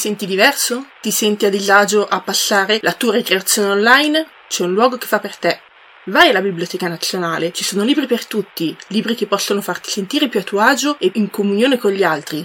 senti diverso? Ti senti a disagio a passare la tua ricreazione online? C'è un luogo che fa per te. Vai alla Biblioteca Nazionale, ci sono libri per tutti, libri che possono farti sentire più a tuo agio e in comunione con gli altri.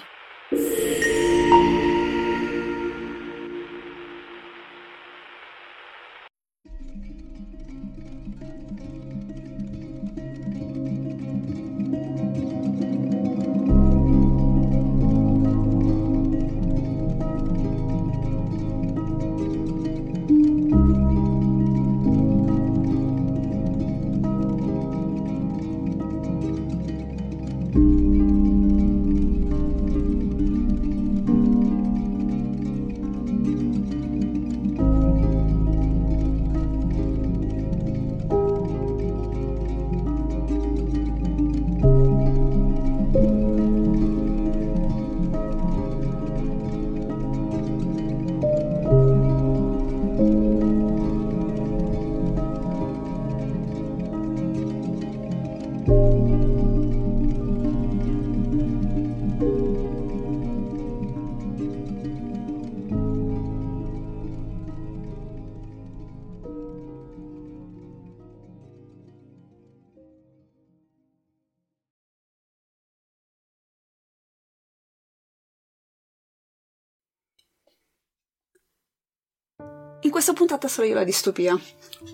Questa puntata sarò io la distopia.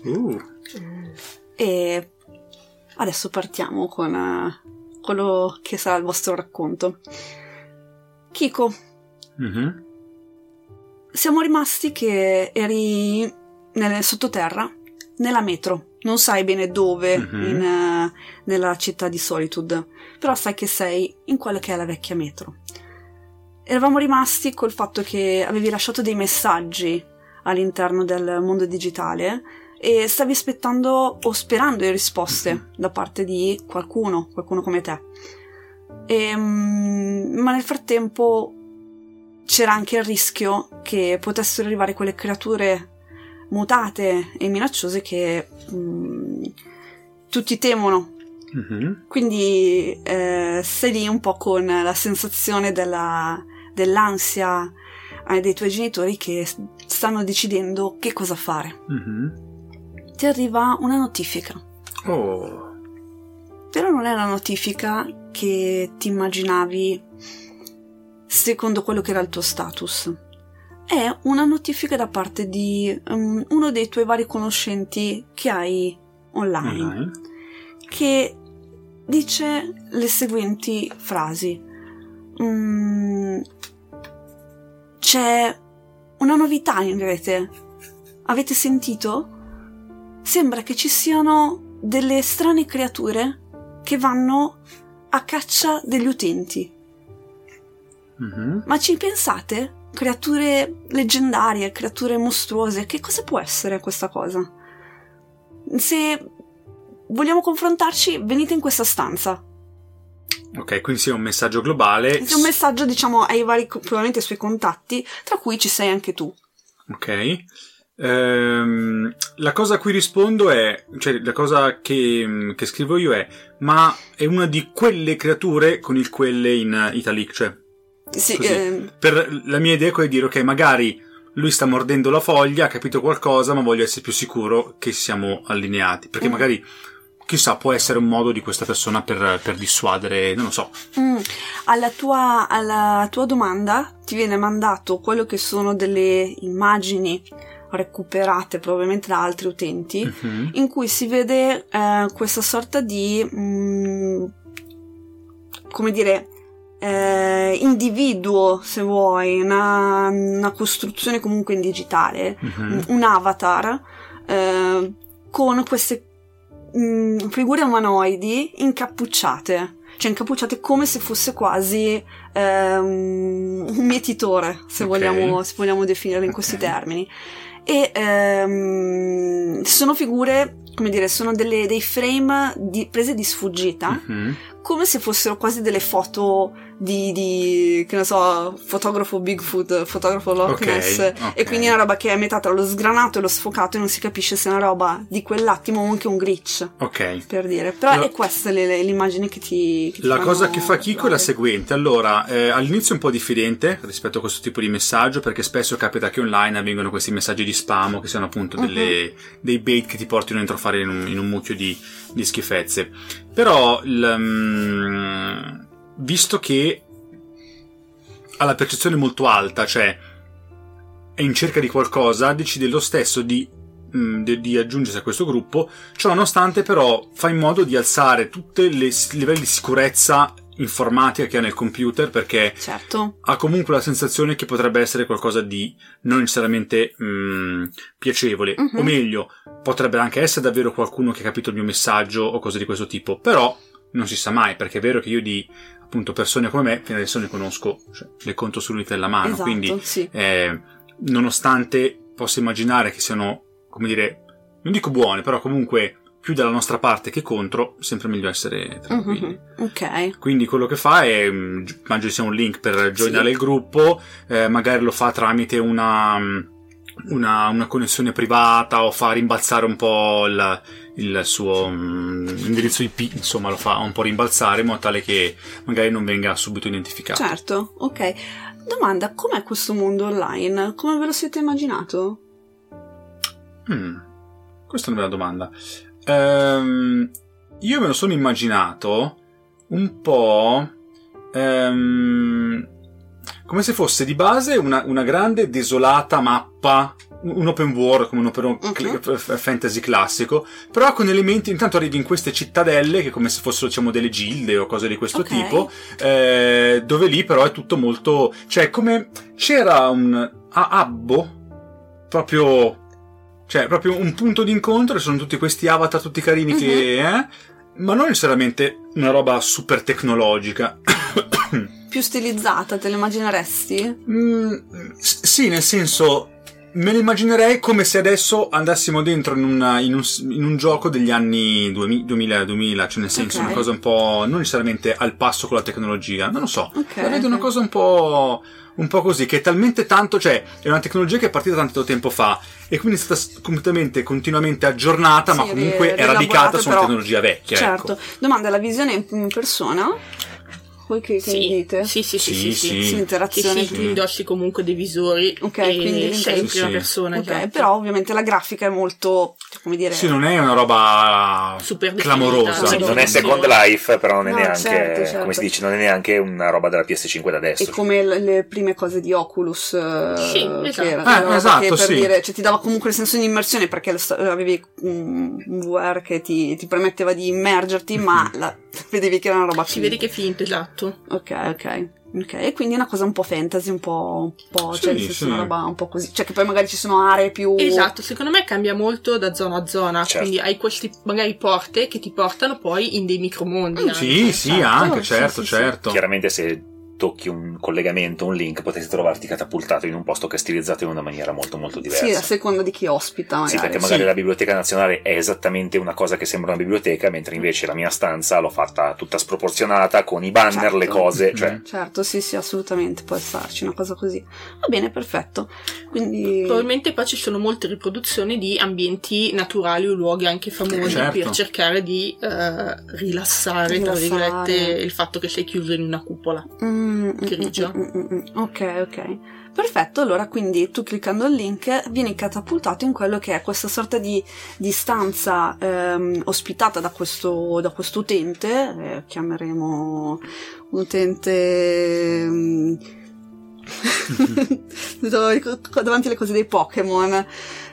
Uh. E adesso partiamo con uh, quello che sarà il vostro racconto. Kiko, Mhm. siamo rimasti che eri nel sottoterra, nella metro. Non sai bene dove, Mhm. in, eh, nella città di Solitude, però sai che sei in quella che è la vecchia metro. Eravamo rimasti col fatto che avevi lasciato dei messaggi all'interno del mondo digitale e stavi aspettando o sperando in risposte da parte di qualcuno, qualcuno come te. E, mm, ma nel frattempo c'era anche il rischio che potessero arrivare quelle creature mutate e minacciose che mm, tutti temono. Mhm. Quindi eh, sei lì un po' con la sensazione della- dell'ansia eh, dei tuoi genitori che stanno decidendo che cosa fare. Mhm. Ti arriva una notifica, Oh. però non è la notifica che ti immaginavi secondo quello che era il tuo status. È una notifica da parte di um, uno dei tuoi vari conoscenti che hai online. Online. che dice le seguenti frasi. Mm, c'è una novità in rete. Avete sentito? Sembra che ci siano delle strane creature che vanno a caccia degli utenti. Mhm. Ma ci pensate? Creature leggendarie, creature mostruose, che cosa può essere questa cosa? Se vogliamo confrontarci, venite in questa stanza. Ok, quindi sia un messaggio globale. È un messaggio, diciamo, ai vari, probabilmente ai suoi contatti, tra cui ci sei anche tu. Ok. Ehm, la cosa a cui rispondo è, cioè la cosa che, che scrivo io è, ma è una di quelle creature con il quelle in italic, cioè Sì, Così. eh, per la mia idea è quella di dire ok, magari lui sta mordendo la foglia, ha capito qualcosa, ma voglio essere più sicuro che siamo allineati, perché Mm. magari chissà, può essere un modo di questa persona per, per dissuadere, non lo so. mm, alla, tua, alla tua domanda ti viene mandato quello che sono delle immagini recuperate probabilmente da altri utenti. Mhm. in cui si vede eh, questa sorta di mm, come dire eh, individuo se vuoi una, una costruzione comunque in digitale Mhm. un avatar eh, con queste mm, figure umanoidi incappucciate cioè incappucciate come se fosse quasi ehm, un mietitore se, Ok. vogliamo, se vogliamo definirlo in questi termini e ehm, sono figure, come dire, sono delle- dei frame di- prese di sfuggita, Mhm. Come se fossero quasi delle foto di, di, che ne so, fotografo Bigfoot, fotografo Loch Ness, ok. e quindi è una roba che è a metà tra lo sgranato e lo sfocato e non si capisce se è una roba di quell'attimo o anche un glitch, Ok. per dire. Però La- è questa le- le- l'immagine che ti... che ti La cosa che fa Kiko è la seguente. Allora, eh, all'inizio un po' diffidente rispetto a questo tipo di messaggio, perché spesso capita che online avvengono questi messaggi di spam, che siano appunto delle- dei bait che ti portino dentro a fare in un, in un mucchio di, di schifezze. Però, il, mm, visto che ha la percezione molto alta, cioè è in cerca di qualcosa, decide lo stesso di, mm, di- di aggiungersi a questo gruppo, ciò nonostante però fa in modo di alzare tutti i livelli di sicurezza informatica che ha nel computer perché Certo. ha comunque la sensazione che potrebbe essere qualcosa di non necessariamente mm, piacevole, Mhm. o meglio, potrebbe anche essere davvero qualcuno che ha capito il mio messaggio o cose di questo tipo, però non si sa mai, perché è vero che io di appunto persone come me fino adesso ne conosco, cioè, le conto sull'unità della mano, esatto, quindi sì. eh, nonostante possa immaginare che siano, come dire, non dico buone, però comunque più dalla nostra parte che contro, sempre meglio essere tranquilli. Mhm, Ok. Quindi quello che fa è, mm, immagino sia un link per joinare il gruppo, eh, magari lo fa tramite una, mm, una, una connessione privata o fa rimbalzare un po' il, il suo mm, indirizzo IP, insomma lo fa un po' rimbalzare in modo tale che magari non venga subito identificato. Certo, ok. Domanda, com'è questo mondo online? Come ve lo siete immaginato? Mm, questa è una bella domanda. Ehm, io me lo sono immaginato un po' ehm, come se fosse di base una, una grande desolata mappa, un open world come un open Mhm. cl- f- fantasy classico, però con elementi, intanto arrivi in queste cittadelle che come se fossero diciamo delle gilde o cose di questo Ok. tipo, eh, dove lì però è tutto molto, cioè come c'era un a Abbo, proprio cioè, proprio un punto d'incontro e sono tutti questi avatar tutti carini che, eh? Ma non necessariamente una roba super tecnologica. Più stilizzata, te lo immagineresti? Mm, sì, nel senso, me lo immaginerei come se adesso andassimo dentro in, una- in un, in un gioco degli anni 2000, 2000, cioè nel senso Ok. una cosa un po', non necessariamente al passo con la tecnologia, non lo so. Ok, La vedo ok. una cosa un po', un po' così, che è talmente tanto, cioè, è una tecnologia che è partita tanto tempo fa e quindi è stata completamente, continuamente aggiornata, ma Sì, comunque ri- è radicata su una tecnologia vecchia. Certo. Ecco. Domanda, la visione in persona? Voi che, che Sì, dite? sì, sì, sì, Sì, sì, sì. sì. L'interazione. sì, tu indossi comunque dei visori Ok, e quindi sei in prima sì. persona. Ok, esatto. però ovviamente la grafica è molto, come dire... Sì, non è una roba Super clamorosa. Sì, non è. Second Life, però non è No, neanche, certo, certo. come si dice, non è neanche una roba della PS5 da E adesso. come le, le prime cose di Oculus, eh, Sì, che esatto. era Eh, roba esatto, che per sì. dire, cioè ti dava comunque il senso di immersione perché lo sta- avevi un VR che ti, ti permetteva di immergerti, ma la- vedevi che era una roba Si finta. vede che è finto, esatto. Ok, ok. Ok, e quindi è una cosa un po' fantasy, un po', un po' Sì, cioè nel senso sì. una roba un po' così. Cioè che poi magari ci sono aree più... Esatto, secondo me cambia molto da zona a zona, Certo. quindi hai questi magari porte che ti portano poi in dei micromondi. anche. Sì, sì, Certo, anche, sì, certo, sì, sì. certo. Chiaramente se tocchi un collegamento, un link, potresti trovarti catapultato in un posto che è stilizzato in una maniera molto molto diversa. Sì, a seconda di chi ospita magari. Sì, perché magari Sì. la biblioteca nazionale è esattamente una cosa che sembra una biblioteca, mentre invece la mia stanza l'ho fatta tutta sproporzionata con i banner, Certo. le cose, Mm. cioè Certo, sì, sì, assolutamente può starci una cosa così. Va bene, perfetto. Quindi... Probabilmente poi ci sono molte riproduzioni di ambienti naturali o luoghi anche famosi Certo. per cercare di eh, rilassare, tra Rilassare. virgolette, il fatto che sei chiuso in una cupola. Mm, mm, grigia. mm, mm, mm. Ok, ok. Perfetto, allora quindi tu cliccando il link vieni catapultato in quello che è questa sorta di, di stanza ehm, ospitata da questo, da questo utente, eh, chiameremo utente... mm, davanti alle cose dei Pokémon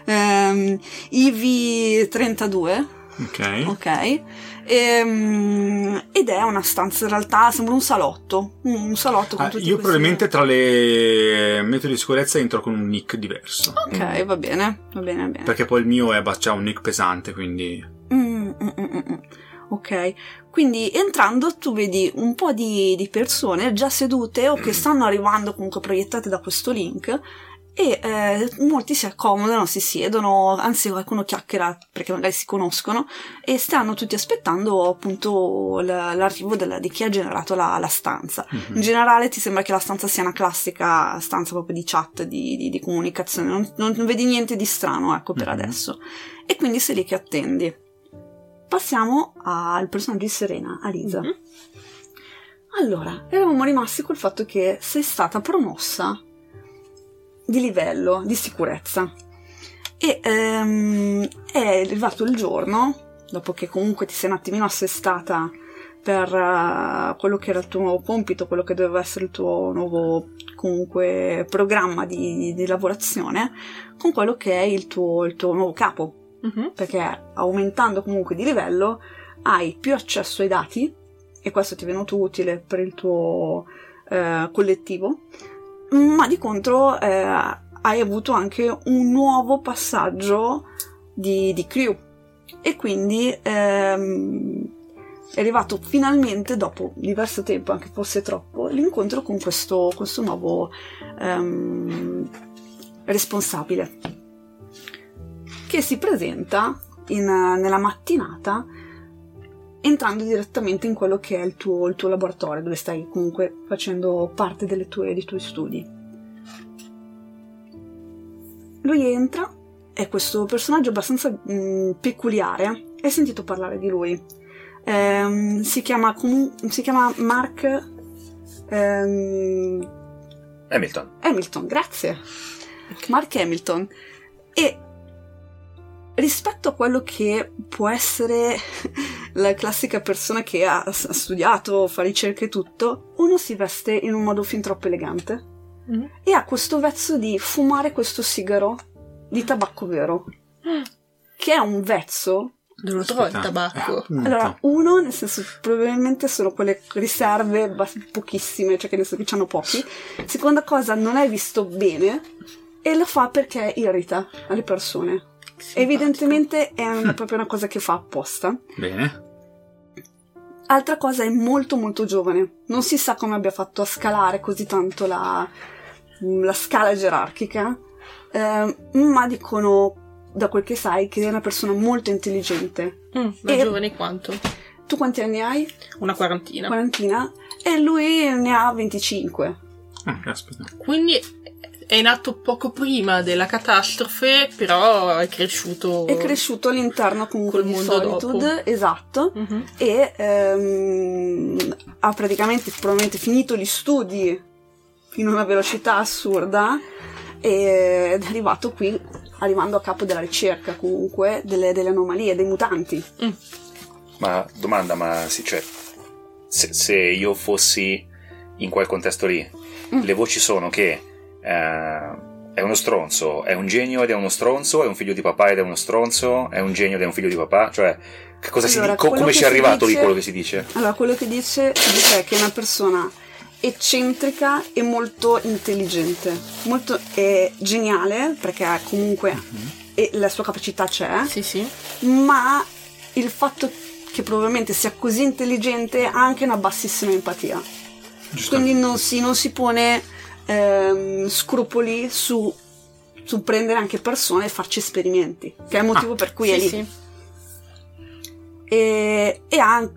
ehm, IV32 Ok. Ok. Ehm, ed è una stanza, in realtà sembra un salotto. Un salotto con Ah, tutti io questi- probabilmente tra le metodi di sicurezza entro con un nick diverso. Ok, va bene, va bene, va bene. Perché poi il mio è c'ha un nick pesante, quindi. Mm, mm, mm, mm, mm. Ok, quindi entrando tu vedi un po' di, di persone già sedute o che stanno arrivando comunque proiettate da questo link e eh, molti si accomodano, si siedono, anzi qualcuno chiacchiera perché magari si conoscono e stanno tutti aspettando appunto l- l'arrivo della- di chi ha generato la, la stanza. Mhm. In generale ti sembra che la stanza sia una classica stanza proprio di chat, di, di- di comunicazione, non, non vedi niente di strano ecco per Mhm. adesso. E quindi sei lì che attendi. Passiamo al personaggio di Serena, a Lisa. Mhm. Allora, eravamo rimasti col fatto che sei stata promossa di livello di sicurezza e ehm, è arrivato il giorno, dopo che comunque ti sei un attimino assestata per eh, quello che era il tuo nuovo compito, quello che doveva essere il tuo nuovo comunque programma di, di lavorazione, con quello che è il tuo, il tuo nuovo capo, Mhm. perché aumentando comunque di livello hai più accesso ai dati e questo ti è venuto utile per il tuo eh, collettivo, ma di contro eh, hai avuto anche un nuovo passaggio di, di crew. E quindi ehm, è arrivato finalmente dopo diverso tempo, anche forse troppo, l'incontro con questo, questo nuovo ehm, responsabile che si presenta in- nella mattinata entrando direttamente in quello che è il tuo, il tuo laboratorio dove stai comunque facendo parte delle tue- dei tuoi studi. Lui entra, è questo personaggio abbastanza mh, peculiare, hai sentito parlare di lui. Ehm, si, chiama comu- si chiama Mark ehm, Hamilton. Hamilton, grazie. Mark Hamilton. E rispetto a quello che può essere la classica persona che ha, ha studiato, fa ricerche e tutto, uno si veste in un modo fin troppo elegante Mm. e ha questo vezzo di fumare questo sigaro di tabacco vero, che è un vezzo Dove lo trovo il tabacco? Appunto. allora, uno, nel senso, probabilmente sono quelle riserve bas- pochissime, cioè che ne so che hanno pochi. Seconda cosa, non è visto bene e lo fa perché irrita alle persone. Simpatico. Evidentemente è un- proprio una cosa che fa apposta. Bene. Altra cosa, è molto molto giovane. Non si sa come abbia fatto a scalare così tanto la, la scala gerarchica, eh, ma dicono, da quel che sai, che è una persona molto intelligente. Mm, ma E- giovane quanto? Tu quanti anni hai? Una quarantina. quarantina e lui ne ha 25. Ah, caspita. Quindi è nato poco prima della catastrofe, però è cresciuto. È cresciuto all'interno comunque di mondo Solitude, dopo. esatto, Mhm. e ehm, ha praticamente probabilmente finito gli studi in una velocità assurda ed è arrivato qui, arrivando a capo della ricerca comunque delle, delle anomalie, dei mutanti. Mm. Ma domanda, ma sì, cioè, se, se io fossi in quel contesto lì, Mm. le voci sono che eh, è uno stronzo, è un genio ed è uno stronzo, è un figlio di papà ed è uno stronzo, è un genio ed è un figlio di papà, cioè, che cosa Allora, si dice? come ci è arrivato lì dice- quello che si dice? Allora, quello che dice, è che è una persona eccentrica e molto intelligente, molto è geniale perché comunque e la sua capacità c'è, Sì, sì. ma il fatto che probabilmente sia così intelligente ha anche una bassissima empatia. Quindi non si, non si pone ehm, scrupoli su, su prendere anche persone e farci esperimenti, che è il motivo per cui sì, è lì sì. e, e ha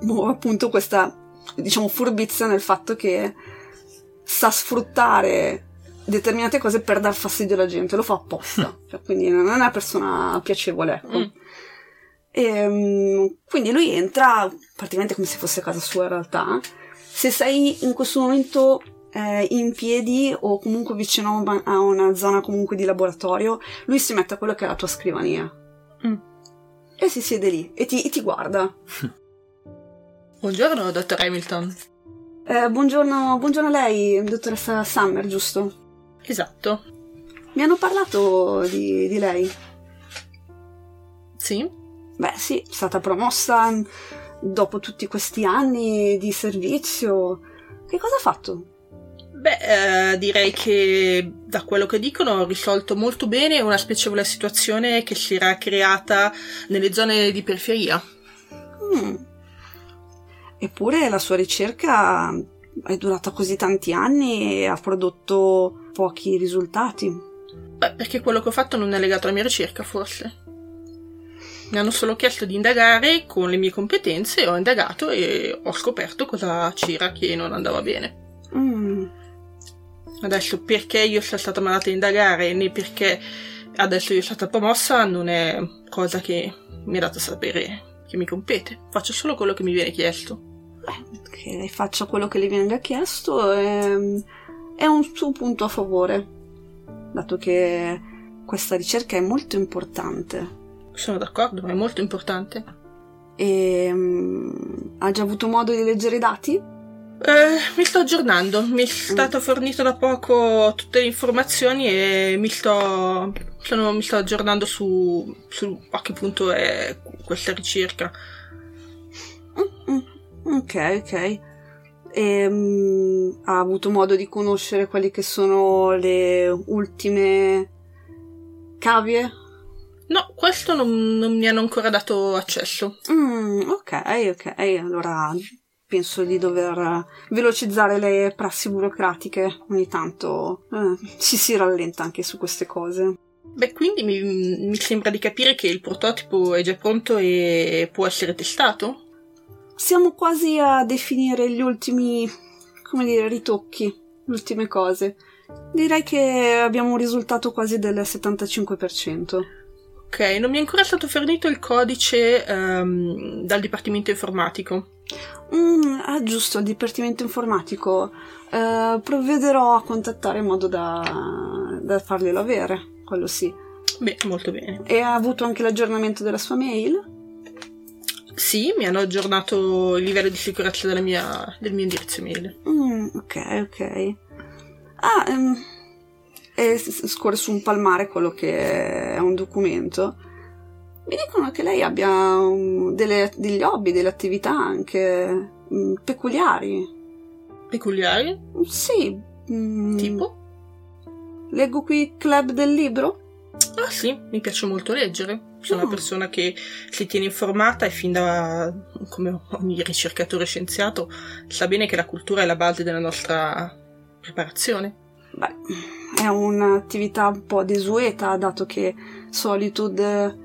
boh, appunto questa diciamo furbizia nel fatto che sa sfruttare determinate cose per dar fastidio alla gente, lo fa apposta, Cioè, quindi non è una persona piacevole, ecco. Mm. E, mm, quindi lui entra praticamente come se fosse casa sua in realtà. Se sei in questo momento eh, in piedi o comunque vicino a una zona comunque di laboratorio, lui si mette a quello che è la tua scrivania Mm. e si siede lì e ti, e ti guarda. Buongiorno, dottor Hamilton. Eh, buongiorno, buongiorno a lei, dottoressa Summer, giusto? Esatto. Mi hanno parlato di, di lei. Sì. Beh, sì, è stata promossa dopo tutti questi anni di servizio. Che cosa ha fatto? Beh, eh, direi che da quello che dicono ho risolto molto bene una spiacevole situazione che si era creata nelle zone di periferia. Hmm. Eppure la sua ricerca è durata così tanti anni e ha prodotto pochi risultati. Beh, perché quello che ho fatto non è legato alla mia ricerca, forse. Mi hanno solo chiesto di indagare con le mie competenze, ho indagato e ho scoperto cosa c'era che non andava bene. Mm, Adesso perché io sia stata mandata a indagare né perché adesso io sia stata promossa non è cosa che mi è dato a sapere che mi compete. Faccio solo quello che mi viene chiesto. che lei faccia quello che le venga chiesto è, è un suo punto a favore, dato che questa ricerca è molto importante. Sono d'accordo, ma è molto importante. E mm, ha già avuto modo di leggere i dati? Eh, mi sto aggiornando, mi è stato fornito da poco tutte le informazioni e mi sto, sono- mi sto aggiornando su, su a che punto è questa ricerca. Mm, mm, ok, ok. E, mm, ha avuto modo di conoscere quelle che sono le ultime cavie? No, questo non, non mi hanno ancora dato accesso. Mm, ok, ok. Allora penso di dover velocizzare le prassi burocratiche. Ogni tanto eh, ci si rallenta anche su queste cose. Beh, quindi mi, mi sembra di capire che il prototipo è già pronto e può essere testato? Siamo quasi a definire gli ultimi, come dire, ritocchi, le ultime cose. Direi che abbiamo un risultato quasi del 75%. Ok, non mi è ancora stato fornito il codice ehm, dal dipartimento informatico. Mm, ah, giusto, il dipartimento informatico. Eh, provvederò a contattare in modo da, da farglielo avere, quello sì. Beh, molto bene. E ha avuto anche l'aggiornamento della sua mail? Sì, mi hanno aggiornato il livello di sicurezza della mia- del mio indirizzo mail. Mm, ok, ok. Ah, ehm, e scorre su un palmare quello che è un documento. Mi dicono che lei abbia um, delle- degli hobby, delle attività anche mm, peculiari. Peculiari? Sì. mm, Tipo? Leggo qui Club del Libro? Ah sì, mi piace molto leggere. Sono una persona che si tiene informata e fin da, come ogni ricercatore scienziato, sa bene che la cultura è la base della nostra preparazione. Beh, è un'attività un po' desueta, dato che Solitude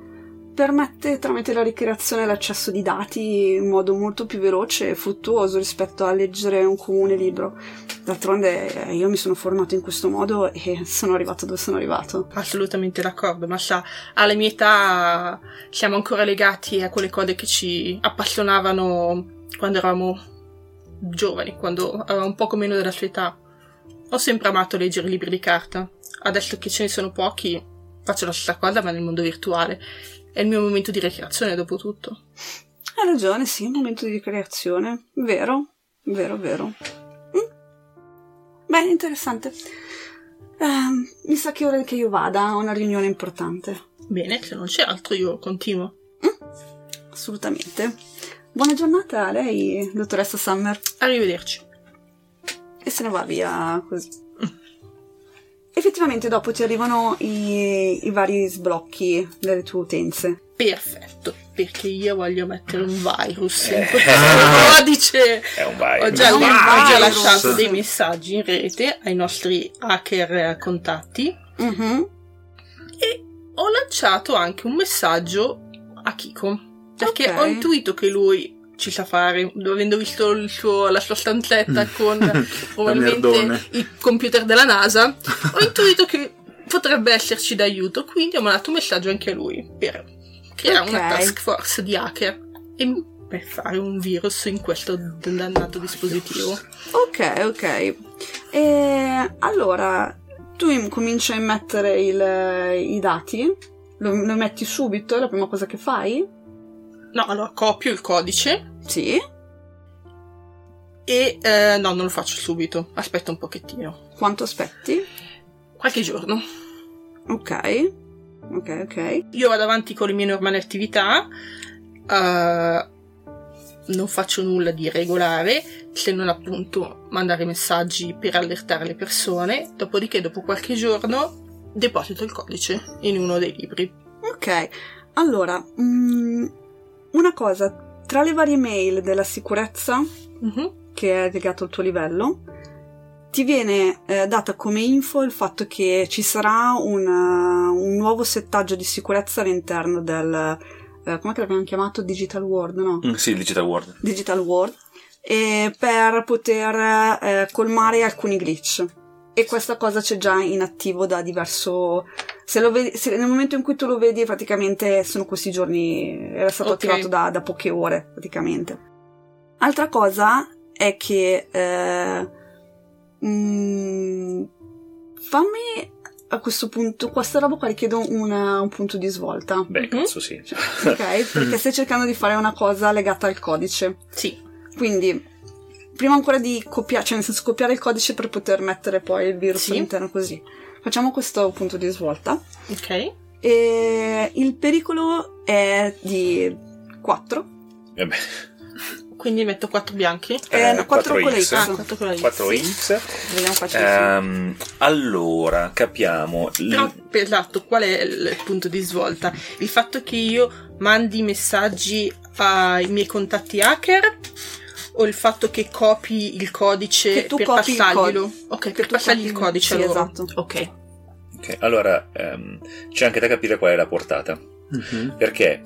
permette tramite la ricreazione l'accesso di dati in modo molto più veloce e fruttuoso rispetto a leggere un comune libro. D'altronde eh, io mi sono formato in questo modo e sono arrivato dove sono arrivato. Assolutamente d'accordo, ma sa, alla mia età siamo ancora legati a quelle cose che ci appassionavano quando eravamo giovani, quando avevamo un poco meno della sua età. Ho sempre amato leggere libri di carta. Adesso che ce ne sono pochi, faccio la stessa cosa, ma nel mondo virtuale. È il mio momento di ricreazione, dopo tutto. Hai ragione, sì, un momento di ricreazione. Vero, vero, vero. Mm. Beh, interessante. Ehm, mi sa che è ora che io vada, ho una riunione importante. Bene, se non c'è altro io continuo. Assolutamente. Buona giornata a lei, dottoressa Summer. Arrivederci. E se ne va via così. Effettivamente dopo ti arrivano i, i vari sblocchi delle tue utenze. Perfetto, perché io voglio mettere un virus in Eh. questo codice. È un virus. Ho già, Un ho già virus. lasciato dei messaggi in rete ai nostri hacker contatti Mhm. e ho lanciato anche un messaggio a Kiko perché Ok. ho intuito che lui ci sa fare, avendo visto il suo- la sua stanzetta con probabilmente il computer della NASA, ho intuito che potrebbe esserci d'aiuto, quindi ho mandato un messaggio anche a lui per creare una Ok. task force di hacker e per fare un virus in questo dannato dispositivo. Ok, ok. E allora, tu cominci a immettere il- i dati, lo, lo metti subito, è la prima cosa che fai? No, allora copio il codice Sì. e eh, no, non lo faccio subito. Aspetta un pochettino. Quanto aspetti? Qualche giorno. Ok. Ok, ok. Io vado avanti con le mie normali attività. eh, non faccio nulla di regolare, se non appunto mandare messaggi per allertare le persone. Dopodiché, dopo qualche giorno, deposito il codice in uno dei libri. Ok. Allora, mm, una cosa, tra le varie mail della sicurezza Mhm. che è legato al tuo livello, ti viene eh, data come info il fatto che ci sarà un, uh, un nuovo settaggio di sicurezza all'interno del... Uh, come l'abbiamo chiamato? Digital World, no? Mm, sì, Digital World. Digital World. E per poter eh, colmare alcuni glitch. E questa cosa c'è già in attivo da diverso... Se lo vedi, se nel momento in cui tu lo vedi, praticamente sono questi giorni... Era stato Ok. attivato da, da poche ore, praticamente. Altra cosa è che... Eh, mm, fammi a questo punto... Questa roba qua richiede una- un punto di svolta. Beh, Mhm. cazzo sì. Ok? Perché stai cercando di fare una cosa legata al codice. Sì. Quindi, prima ancora di copiare, cioè nel senso copiare il codice per poter mettere poi il virus Sì. all'interno così. Facciamo questo punto di svolta. Ok. E il pericolo è di 4. Vabbè. Quindi metto 4 bianchi. Eh, no, quattro 4X. con le X. Ah, 4 con la X. 4X. Vediamo qua c'è Ehm, allora, capiamo. L- Però, esatto, qual è il punto di svolta? Il fatto che io mandi messaggi ai miei contatti hacker o il fatto che copi il codice Che tu per passarglielo? codice. Ok, Che per passargli il codice sì, a loro. esatto. Ok. Ok, Allora, ehm, c'è anche da capire qual è la portata. Mhm. Perché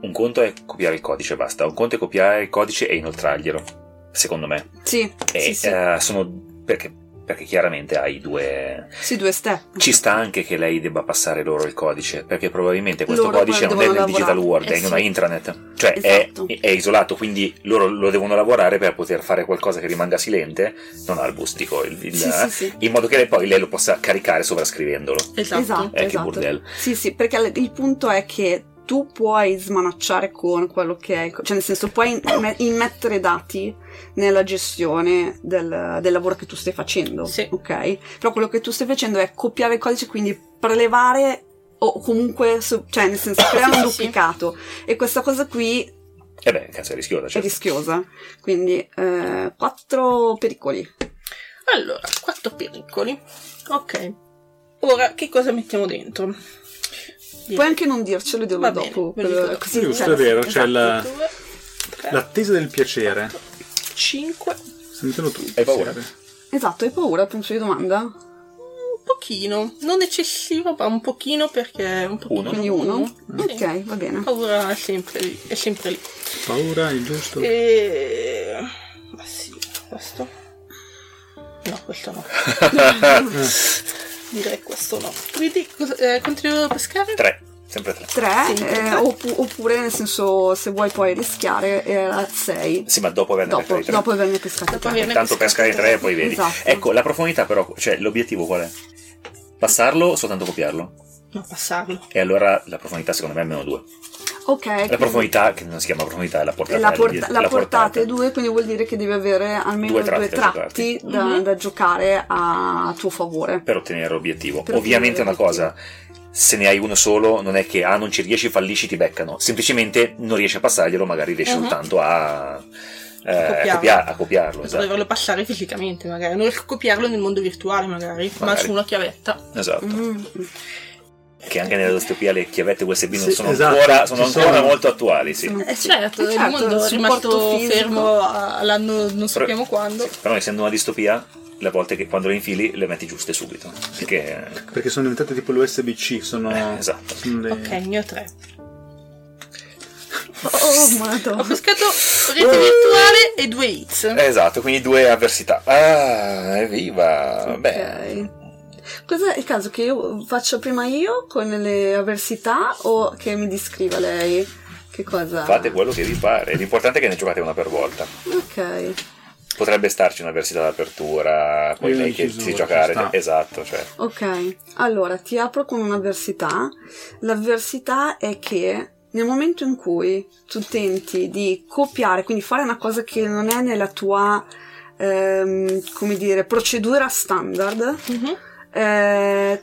un conto è copiare il codice e basta, un conto è copiare il codice e inoltrarglielo, secondo me. Sì, E sì, sì. eh, sono. Perché, perché chiaramente hai due. Sì, due step. Ci sta anche che lei debba passare loro il codice, perché probabilmente questo Loro codice non è nel digital world, è Eh in sì. una intranet. Cioè Esatto. è, è isolato, quindi loro lo devono lavorare per poter fare qualcosa che rimanga silente, non al bustico, il, il- Sì, sì, sì. in modo che lei poi lei lo possa caricare sovrascrivendolo. Esatto. Esatto, Eh, che esatto. bordello. Sì, sì, perché il punto è che tu puoi smanacciare con quello che è, cioè nel senso puoi immettere dati nella gestione del, del lavoro che tu stai facendo, Sì. ok? Però quello che tu stai facendo è copiare il codice, quindi prelevare o comunque, cioè nel senso creare un sì. duplicato e questa cosa qui E beh, cazzo è rischiosa, è certo. rischiosa, quindi eh, quattro pericoli. Allora, 4 pericoli. Ok. Ora, che cosa mettiamo dentro? Puoi anche non dircelo, dirlo Va bene, dopo, dico così, Giusto, cioè, è vero, c'è esatto. la- 2, 3, L'attesa del piacere. 5. Stai mettendo tu. Hai paura? Esatto, hai paura, punto di domanda? Un pochino, non eccessivo, ma un pochino perché un pochino. Uno. Quindi uno? Sì. Ok, va bene. Paura è sempre lì, è sempre lì. Paura, è giusto? E... Ma sì, questo. No, questo no. Direi questo no. Quindi eh, continuo a pescare? Tre, sempre tre. Tre, Sì, eh, tre. oppu- oppure nel senso se vuoi poi rischiare era sei. Sì, ma dopo averne Dopo, pescati tre. dopo averne pescati Dopo tre. averne- Intanto pescare tre e poi vedi. Esatto. Ecco, la profondità però, cioè l'obiettivo qual è? Passarlo o soltanto copiarlo? No, passarlo. E allora la profondità secondo me è meno due. Ok. La profondità, che non si chiama profondità, è la portata. la, porta- l'obiet- la portata è due, quindi vuol dire che devi avere almeno Due due tratti tratti, da Mhm. da giocare a tuo favore. Per ottenere l'obiettivo. Per Ovviamente ottenere una cosa, se ne hai uno solo, non è che ah, non ci riesci, fallisci, ti beccano. Semplicemente non riesci a passarglielo, magari riesci Mhm. soltanto a, eh, a, Copiarlo. copia- a copiarlo. Esatto. doverlo passare fisicamente, magari. Non riesco a copiarlo nel mondo virtuale, magari. Ma Magari. su una chiavetta. Esatto. Mm. Che anche nella distopia le chiavette USB non Sì, sono esatto, ancora, sono ancora sono. molto attuali, sì. Sono- Eh certo, Eh, il mondo il è rimasto fisico. fermo all'anno non sappiamo quando. Però essendo una distopia, le volte che quando le infili le metti giuste subito. Perché Perché sono diventate tipo l'USB-C, sono... Eh, esatto. sono le- Ok, ne ho tre. Oh, Ho madonna. pescato rete virtuale e due hits. Esatto, quindi due avversità. Ah, evviva! Beh, Ok. Cos'è il caso che io faccia prima io con le avversità o che mi descriva lei? Che cosa? fate quello che vi pare. L'importante è che ne giocate una per volta. Ok. Potrebbe starci un'avversità d'apertura, poi lei che si giocare. Esatto, cioè. Ok, allora ti apro con un'avversità. L'avversità è che nel momento in cui tu tenti di copiare, quindi fare una cosa che non è nella tua, ehm, come dire, procedura standard, Mhm. Eh,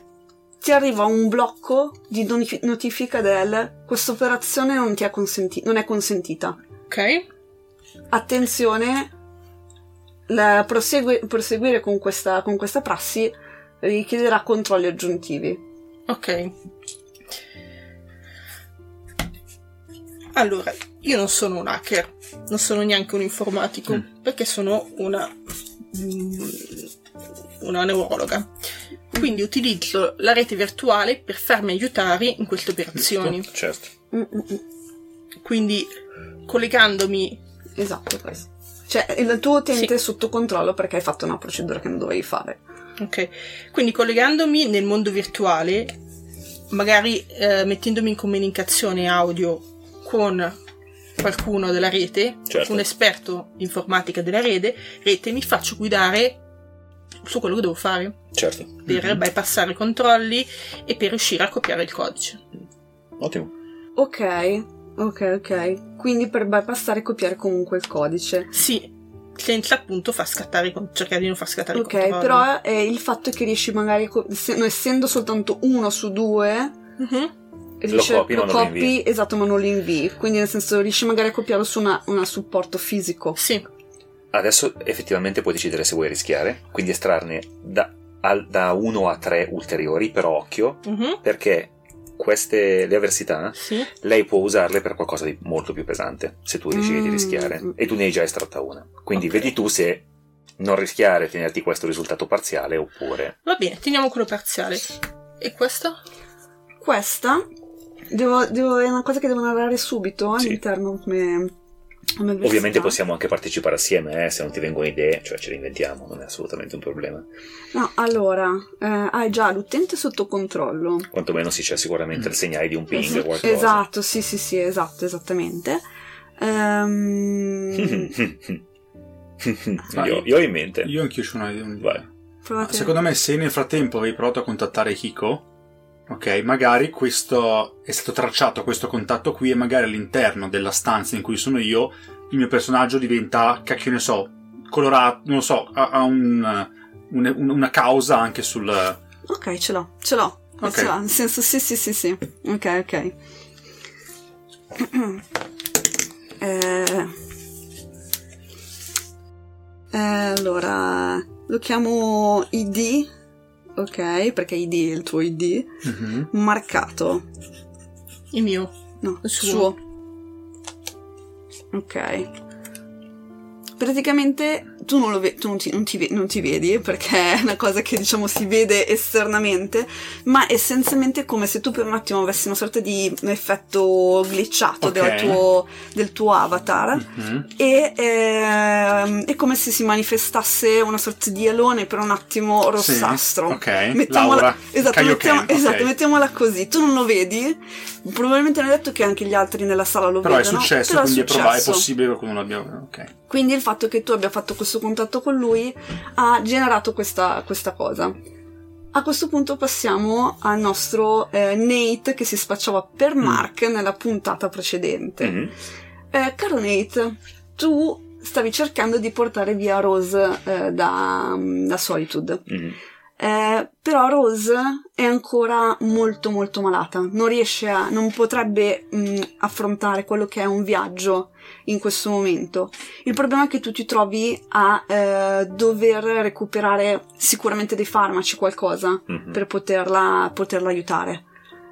ti arriva un blocco di noti- notifica del questa operazione non ti è, consenti- non è consentita. Ok. Attenzione, la prosegue- proseguire con questa, con questa prassi richiederà controlli aggiuntivi. Ok. Allora, io non sono un hacker, non sono neanche un informatico, Mm. perché sono una, mm, una neurologa. Quindi utilizzo la rete virtuale per farmi aiutare in queste operazioni. Certo. Mm, mm, mm. Quindi collegandomi Esatto, questo. Cioè, il tuo utente Sì. è sotto controllo perché hai fatto una procedura che non dovevi fare. Ok, quindi collegandomi nel mondo virtuale, magari eh, mettendomi in comunicazione audio con qualcuno della rete, Certo. un esperto di informatica della rete, rete, mi faccio guidare su quello che devo fare Certo. per Mhm. bypassare i controlli e per riuscire a copiare il codice. Ottimo. Ok, ok, ok. Quindi per bypassare e copiare comunque il codice. Sì, senza appunto far scattare, cercare di non far scattare i Ok, controlli. però è il fatto che riesci magari, se- essendo soltanto uno su due, Mhm. riesci copi, ma non lo copi, esatto, ma non lo invii. Quindi nel senso riesci magari a copiarlo su una, una supporto fisico. Sì, Adesso effettivamente puoi decidere se vuoi rischiare, quindi estrarne da, al- da uno a tre ulteriori, però occhio, Mhm. perché queste le avversità sì. lei può usarle per qualcosa di molto più pesante se tu decidi di Mm. rischiare e tu ne hai già estratta una. Quindi Ok. vedi tu se non rischiare e tenerti questo risultato parziale oppure Va bene, teniamo quello parziale. E questo? Questa devo, devo- è una cosa che devo narrare subito Sì. all'interno come, come. Ovviamente possiamo anche partecipare assieme, eh, se non ti vengono idee, cioè ce le inventiamo, non è assolutamente un problema. No, allora, eh, hai già l'utente sotto controllo. Quantomeno si c'è sicuramente il segnale di un ping o qualcosa. Esatto, sì, sì, sì, esatto, esattamente. Ehm, io, io ho in mente. Io anch'io ho una un'idea. Vai. provate- Secondo me, se nel frattempo avevi provato a contattare Hiko, ok, magari questo è stato tracciato questo contatto qui e magari all'interno della stanza in cui sono io, il mio personaggio diventa, cacchio ne so, colorato, non lo so, ha, un- un- un- una causa anche sul... Ok, ce l'ho, ce l'ho. Ok. Ce l'ho, nel senso, sì, sì, sì, sì. Ok, ok. Eh, eh, allora, lo chiamo ID, ok, perché ID è il tuo ID, Mhm. marcato. Il mio. No, Il suo. suo. Ok. Praticamente tu non, lo ve- tu non, ti, non ti non ti vedi perché è una cosa che diciamo si vede esternamente, ma essenzialmente è come se tu per un attimo avessi una sorta di effetto glitchato Ok. del, tuo, del tuo avatar Mhm. e ehm, è come se si manifestasse una sorta di alone per un attimo rossastro. Sì, ok. Mettiamola, Laura, esatto, mettiamo- ok. esatto, mettiamola così. Tu non lo vedi, probabilmente non è detto che anche gli altri nella sala lo Però è vedono. successo, però quindi è, proba- è successo. possibile che qualcuno l'abbia... Ok. Quindi il fatto che tu abbia fatto questo contatto con lui ha generato questa, questa cosa. A questo punto passiamo al nostro eh, Nate che si spacciava per Mm. Mark nella puntata precedente. Mhm. Eh, caro Nate, tu stavi cercando di portare via Rose eh, da, da Solitude. Mhm. Eh, però Rose è ancora molto molto malata, non riesce a, non potrebbe mh, affrontare quello che è un viaggio in questo momento. Il problema è che tu ti trovi a eh, dover recuperare sicuramente dei farmaci, qualcosa, Mhm. per poterla, poterla aiutare.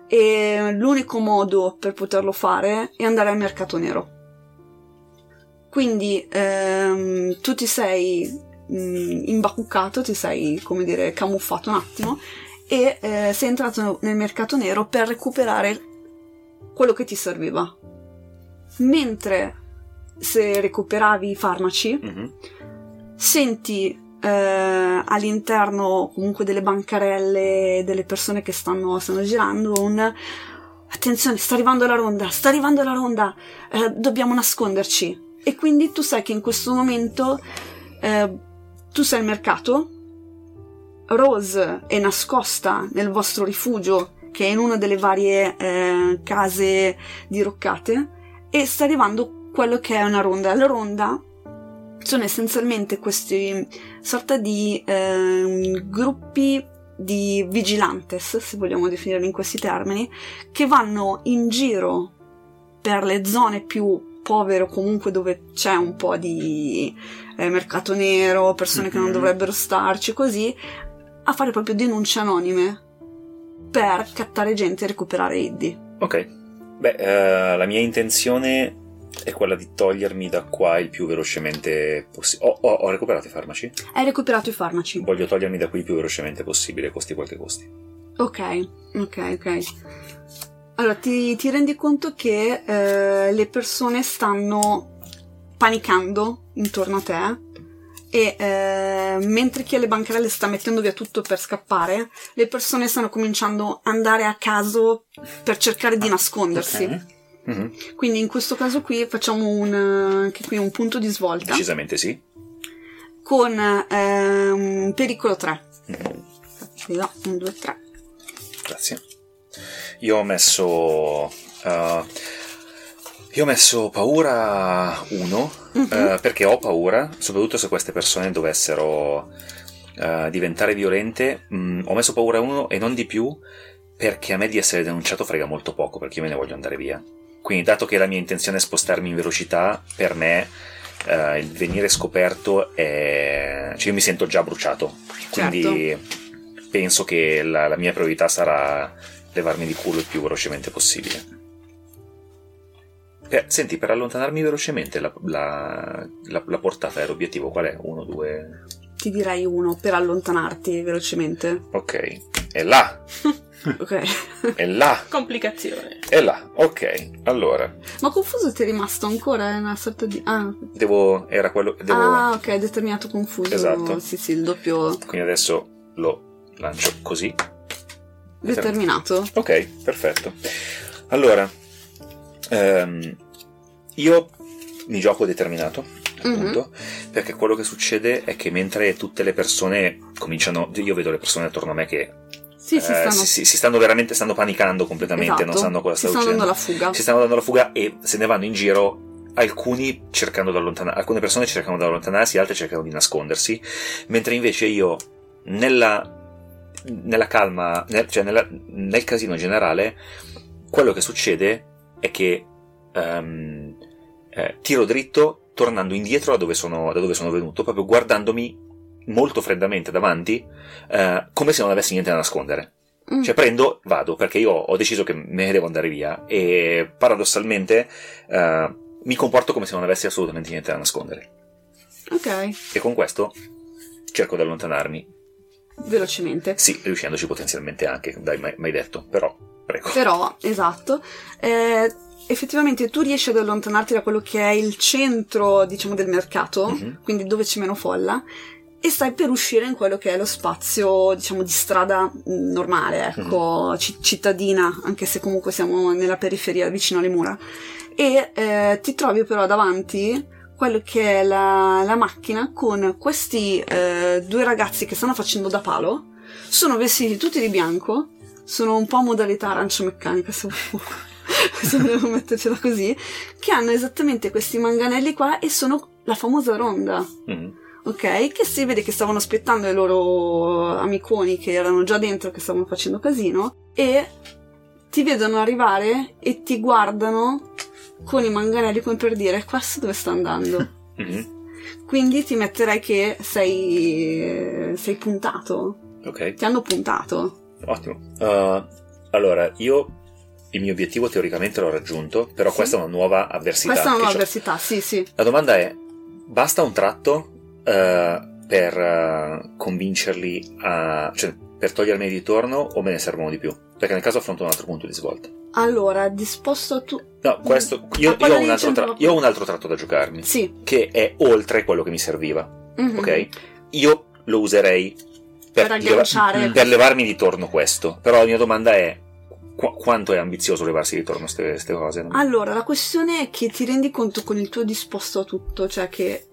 E l'unico modo per poterlo fare è andare al mercato nero. Quindi ehm, tu ti sei mh, imbacuccato, ti sei, come dire, camuffato un attimo e eh, sei entrato nel mercato nero per recuperare quello che ti serviva. Mentre se recuperavi i farmaci, Mhm. senti eh, all'interno comunque delle bancarelle delle persone che stanno, stanno girando un attenzione sta arrivando la ronda sta arrivando la ronda eh, dobbiamo nasconderci e quindi tu sai che in questo momento eh, tu sei al mercato Rose è nascosta nel vostro rifugio che è in una delle varie eh, case diroccate e sta arrivando quello che è una ronda la ronda sono essenzialmente questi sorta di ehm, gruppi di vigilantes, se vogliamo definirli in questi termini, che vanno in giro per le zone più povere o comunque dove c'è un po' di eh, mercato nero, persone che non Mhm. dovrebbero starci, così, a fare proprio denunce anonime per cattare gente e recuperare Eddie. Ok. Beh, eh, la mia intenzione è quella di togliermi da qua il più velocemente possibile. Ho, ho- ho recuperato i farmaci. Hai recuperato i farmaci. Voglio togliermi da qui il più velocemente possibile, costi quel che costi. Ok, ok, ok. Allora, ti, ti rendi conto che eh, le persone stanno panicando intorno a te e eh, mentre chi alle bancarelle sta mettendo via tutto per scappare, le persone stanno cominciando ad andare a caso per cercare di nascondersi. Ok. Mhm. Quindi in questo caso qui facciamo un, eh, anche qui un punto di svolta Decisamente sì. con ehm, pericolo 3. Mhm. Qui là, 1, 2, 3. Grazie. Io ho messo. eh, io ho messo paura 1 Mhm. perché ho paura, soprattutto se queste persone dovessero eh, diventare violente. Mm, ho messo paura 1 e non di più perché a me di essere denunciato frega molto poco perché io me ne voglio andare via. Quindi, dato che la mia intenzione è spostarmi in velocità, per me eh, il venire scoperto è. cioè, io mi sento già bruciato. Quindi penso che la, la mia priorità sarà levarmi di culo il più velocemente possibile. Eh, senti, per allontanarmi velocemente la, la- la- la portata e l'obiettivo qual è? Uno, due... Ti direi uno per allontanarti velocemente. Ok. È là, Ok. è là, Complicazione. è là. Ok, allora. Ma confuso ti è rimasto ancora? È una sorta di. Ah, Devo... Era quello... Devo... ah ok, determinato confuso. Esatto. Sì, sì, il doppio Quindi adesso lo lancio così. determinato. Ok, perfetto. Allora, ehm, io mi gioco determinato, appunto, perché quello che succede è che mentre tutte le persone cominciano, io vedo le persone attorno a me che Sì, si eh, stanno. si, si- si stanno veramente, stanno panicando completamente, esatto. non sanno cosa si sta stanno succedendo. dando la fuga. Si stanno dando la fuga e se ne vanno in giro. Alcuni cercando di allontanarsi, alcune persone cercano di allontanarsi, altre cercano di nascondersi, mentre invece io, nella, nella calma, nel- cioè nella- nel casino generale, quello che succede è che ehm, eh, tiro dritto tornando indietro da dove, sono, da dove sono venuto, proprio guardandomi molto freddamente davanti, eh, come se non avessi niente da nascondere. Mm. Cioè prendo, vado, perché io ho deciso che me ne devo andare via e paradossalmente eh, mi comporto come se non avessi assolutamente niente da nascondere. Ok, E con questo cerco di allontanarmi. velocemente. Sì, riuscendoci potenzialmente anche, dai, mai, mai detto, però, prego. Però, esatto, eh, effettivamente tu riesci ad allontanarti da quello che è il centro, diciamo, del mercato, Mhm. quindi dove c'è meno folla, e stai per uscire in quello che è lo spazio, diciamo, di strada mh, normale, ecco, ci- cittadina, anche se comunque siamo nella periferia, vicino alle mura. E eh, ti trovi però davanti quello che è la, la macchina con questi eh, due ragazzi che stanno facendo da palo. Sono vestiti tutti di bianco, sono un po' a modalità arancia meccanica, se, se vogliamo mettercela così, che hanno esattamente questi manganelli qua e sono la famosa ronda Mhm. Ok? Che si vede che stavano aspettando i loro amiconi che erano già dentro, che stavano facendo casino, e ti vedono arrivare e ti guardano con i manganelli come per dire questo dove sta andando. Mhm. Quindi ti metterei che sei, sei puntato. Ok, Ti hanno puntato. ottimo. Uh, allora, io il mio obiettivo teoricamente l'ho raggiunto, però Sì. questa è una nuova avversità. Questa è una nuova avversità, sì, sì. La domanda è: basta un tratto eh, per eh, convincerli a. cioè per togliermi di torno o me ne servono di più? Perché nel caso affronto un altro punto di svolta. Allora, disposto a tu... No, questo. Io, A quello io ho un tra- io ho un altro tratto da giocarmi. Sì. Che è oltre quello che mi serviva. Mhm. Ok? Io lo userei per, Per agganciare. per levarmi di torno questo. Però la mia domanda è: qu- quanto è ambizioso levarsi di torno queste cose? Allora, la questione è che ti rendi conto con il tuo disposto a tutto, cioè che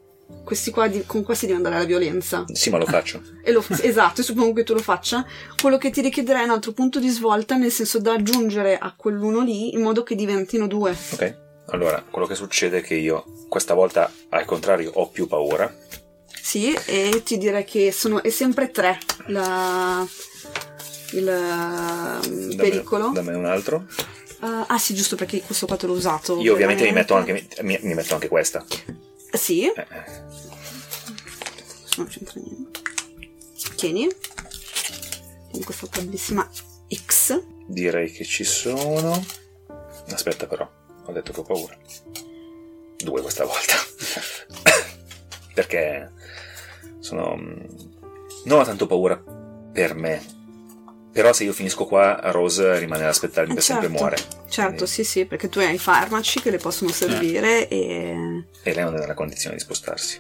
questi qua di- con questi devi andare alla violenza. Sì, ma lo faccio. E lo, esatto, suppongo che tu lo faccia. Quello che ti richiederà è un altro punto di svolta, nel senso da aggiungere a quell'uno lì in modo che diventino due. Ok. Allora, quello che succede è che io questa volta, al contrario, ho più paura. Sì, e ti direi che sono, è sempre tre la, il um, pericolo. Dammene un altro. Uh, ah sì, giusto perché questo qua te l'ho usato. Io ovviamente mi metto, anche, mi, mi metto anche questa. Sì, Eh, eh. non c'entra niente. Tieni. Tieni questa bellissima X. Direi che ci sono. Aspetta però, ho detto che ho paura. Due questa volta. Perché sono... Non ho tanto paura per me. Però se io finisco qua, Rose rimane ad aspettarmi Eh, per sempre e certo. muore. Certo, Quindi- sì, sì, perché tu hai i farmaci che le possono servire e... E lei non è nella condizione di spostarsi.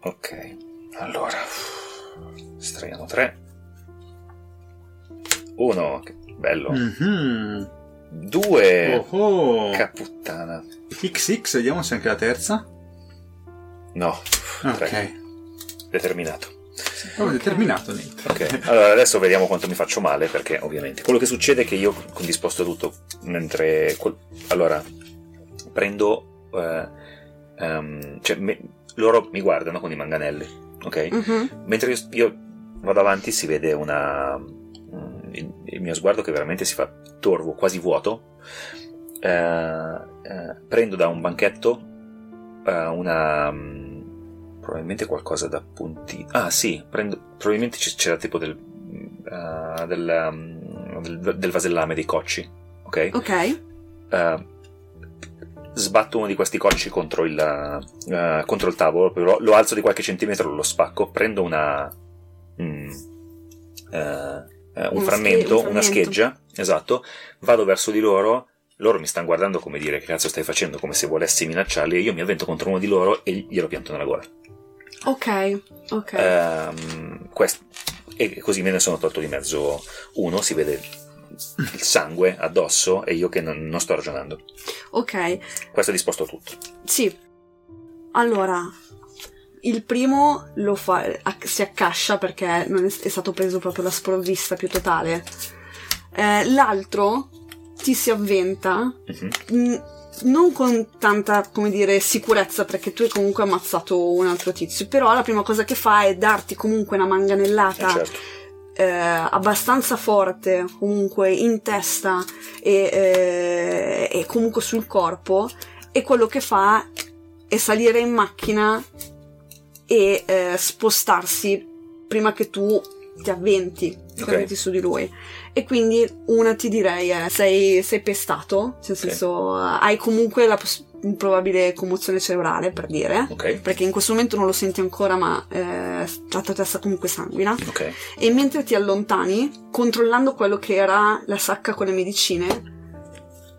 Ok, allora. Estraiamo tre. Uno, che bello. Mhm. Due. Oh, oh. Caputtana. XX, vediamo se anche la terza. No, Ok. tre. Determinato. Oh, determinato, Nate. Ok, allora adesso vediamo quanto mi faccio male perché ovviamente quello che succede è che io disposto tutto mentre... quel- Allora, prendo... eh, ehm, cioè, me- loro mi guardano con i manganelli, ok? Mhm. Mentre io, io vado avanti si vede una... mm, Il, il mio sguardo che veramente si fa torvo, quasi vuoto. Eh, eh, prendo da un banchetto eh, una... probabilmente qualcosa da punti... Ah sì, prendo, probabilmente c'era tipo del... eh, del, mm, del, del vasellame dei cocci, ok? Ok, Eh, sbatto uno di questi cocci contro il, eh, contro il tavolo, lo, lo alzo di qualche centimetro, lo spacco, prendo una. mm, un, frammento, un una frammento. scheggia, esatto, vado verso di loro. Loro mi stanno guardando come dire che cazzo stai facendo, come se volessi minacciarli, e io mi avvento contro uno di loro e glielo pianto nella gola. Ok, ok. Ehm, quest- e così me ne sono tolto di mezzo uno, si vede il sangue addosso e io che non, non sto ragionando. Ok, Questo è disposto a tutto. sì. Allora, il primo lo fa, si accascia perché non è, è stato preso proprio la sprovvista più totale. Eh, l'altro ti si avventa Mhm. mh, non con tanta, come dire, sicurezza perché tu hai comunque ammazzato un altro tizio, però la prima cosa che fa è darti comunque una Eh, manganellata certo. eh, abbastanza forte comunque in testa e, eh, e comunque sul corpo e quello che fa è salire in macchina e eh, spostarsi prima che tu ti avventi, ti Ok. avventi su di lui. E quindi una ti direi è sei, sei pestato, nel senso eh, hai comunque la poss- probabile commozione cerebrale per dire. Ok, Perché in questo momento non lo senti ancora, ma eh, la tua testa comunque sanguina ok. e mentre ti allontani, controllando quello che era la sacca con le medicine,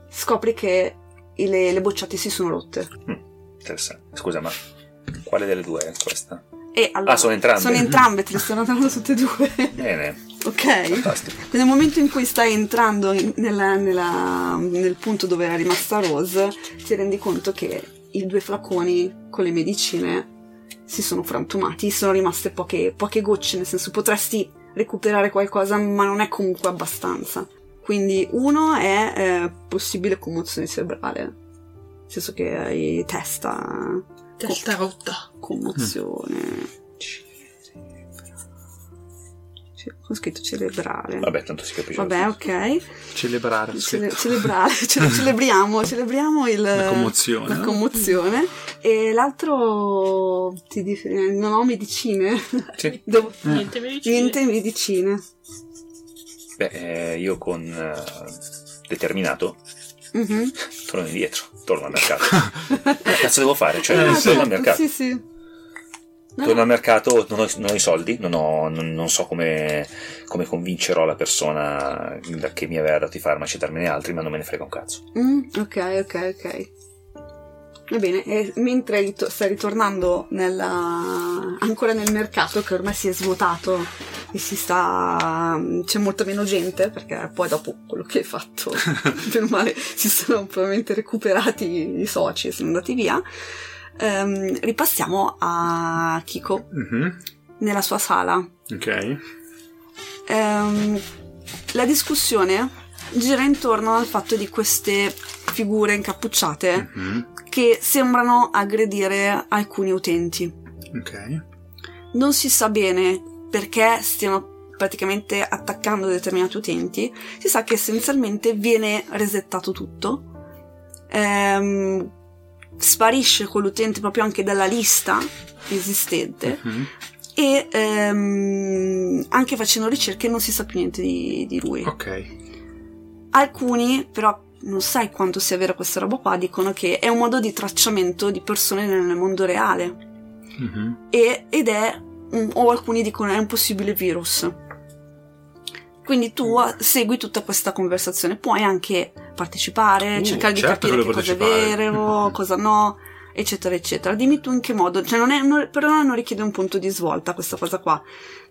scopri che le, le bocciate si sono rotte. Interessante. Scusa, ma quale delle due è questa? E allora, Ah, sono entrambe? Sono entrambe, te le sto notando tutte e due. Bene, ok? fantastico. Nel momento in cui stai entrando in- nella- nella- nel punto dove era rimasta Rose, ti rendi conto che i due flaconi con le medicine si sono frantumati, sono rimaste poche, poche gocce, nel senso potresti recuperare qualcosa, ma non è comunque abbastanza. Quindi uno è eh, possibile commozione cerebrale, nel senso che hai testa, Testa rotta. commozione. Ce- Ho scritto cerebrale. Vabbè, tanto si capisce. Vabbè, ok. Celebrare. Cele- celebrare, ce- celebriamo, celebriamo il, La commozione, la no? commozione. E l'altro ti dice, non ho medicine. Sì. Devo- Niente medicine. niente medicine. Beh, eh, io con eh, determinato Mhm. torno indietro, torno al mercato. che cazzo devo fare? Cioè, Eh, torno sì. al mercato. Sì, sì. No, Torno no. al mercato, non ho, non ho i soldi, non, ho- non- non so come, come convincerò la persona che mi aveva dato i farmaci a darmene altri, ma non me ne frega un cazzo. Mm, ok, ok, ok. Va bene, e mentre rit- stai ritornando nella- ancora nel mercato, che ormai si è svuotato e si sta. c'è molta meno gente, perché poi dopo quello che hai fatto, per male, si sono probabilmente recuperati i soci e sono andati via. Ehm, ripassiamo a Kiko Mhm. nella sua sala. Ok. Ehm, la discussione gira intorno al fatto di queste figure incappucciate Mhm. Che sembrano aggredire alcuni utenti. Ok. Non si sa bene perché stiano praticamente attaccando determinati utenti, si sa che essenzialmente viene resettato tutto. Ehm, sparisce quell'utente proprio anche dalla lista esistente Mhm. e ehm, anche facendo ricerche non si sa più niente di, di lui. Ok. Alcuni però non sai quanto sia vera questa roba qua, dicono che è un modo di tracciamento di persone nel mondo reale. Mhm. E- ed è, un- o alcuni dicono è un possibile virus. Quindi tu eh, segui tutta questa conversazione, puoi anche partecipare, Uh, cercare di certo che capire che cosa è vero, cosa no, eccetera, eccetera. Dimmi tu in che modo, cioè non è, non- però non richiede un punto di svolta questa cosa qua.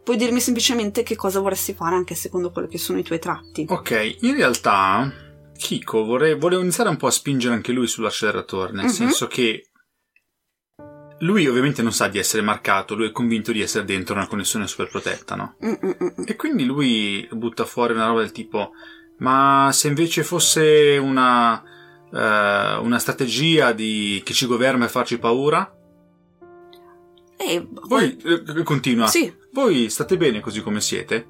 Puoi dirmi semplicemente che cosa vorresti fare anche secondo quello che sono i tuoi tratti. Ok, in realtà Kiko vorrei, volevo iniziare un po' a spingere anche lui sull'acceleratore, nel Mhm. senso che lui ovviamente non sa di essere marcato, lui è convinto di essere dentro una connessione super protetta, no? Mm, mm, mm, mm. E quindi lui butta fuori una roba del tipo: Ma se invece fosse una, eh, una strategia di, che ci governa per farci paura? E Poi eh, continua: Sì. Voi state bene così come siete?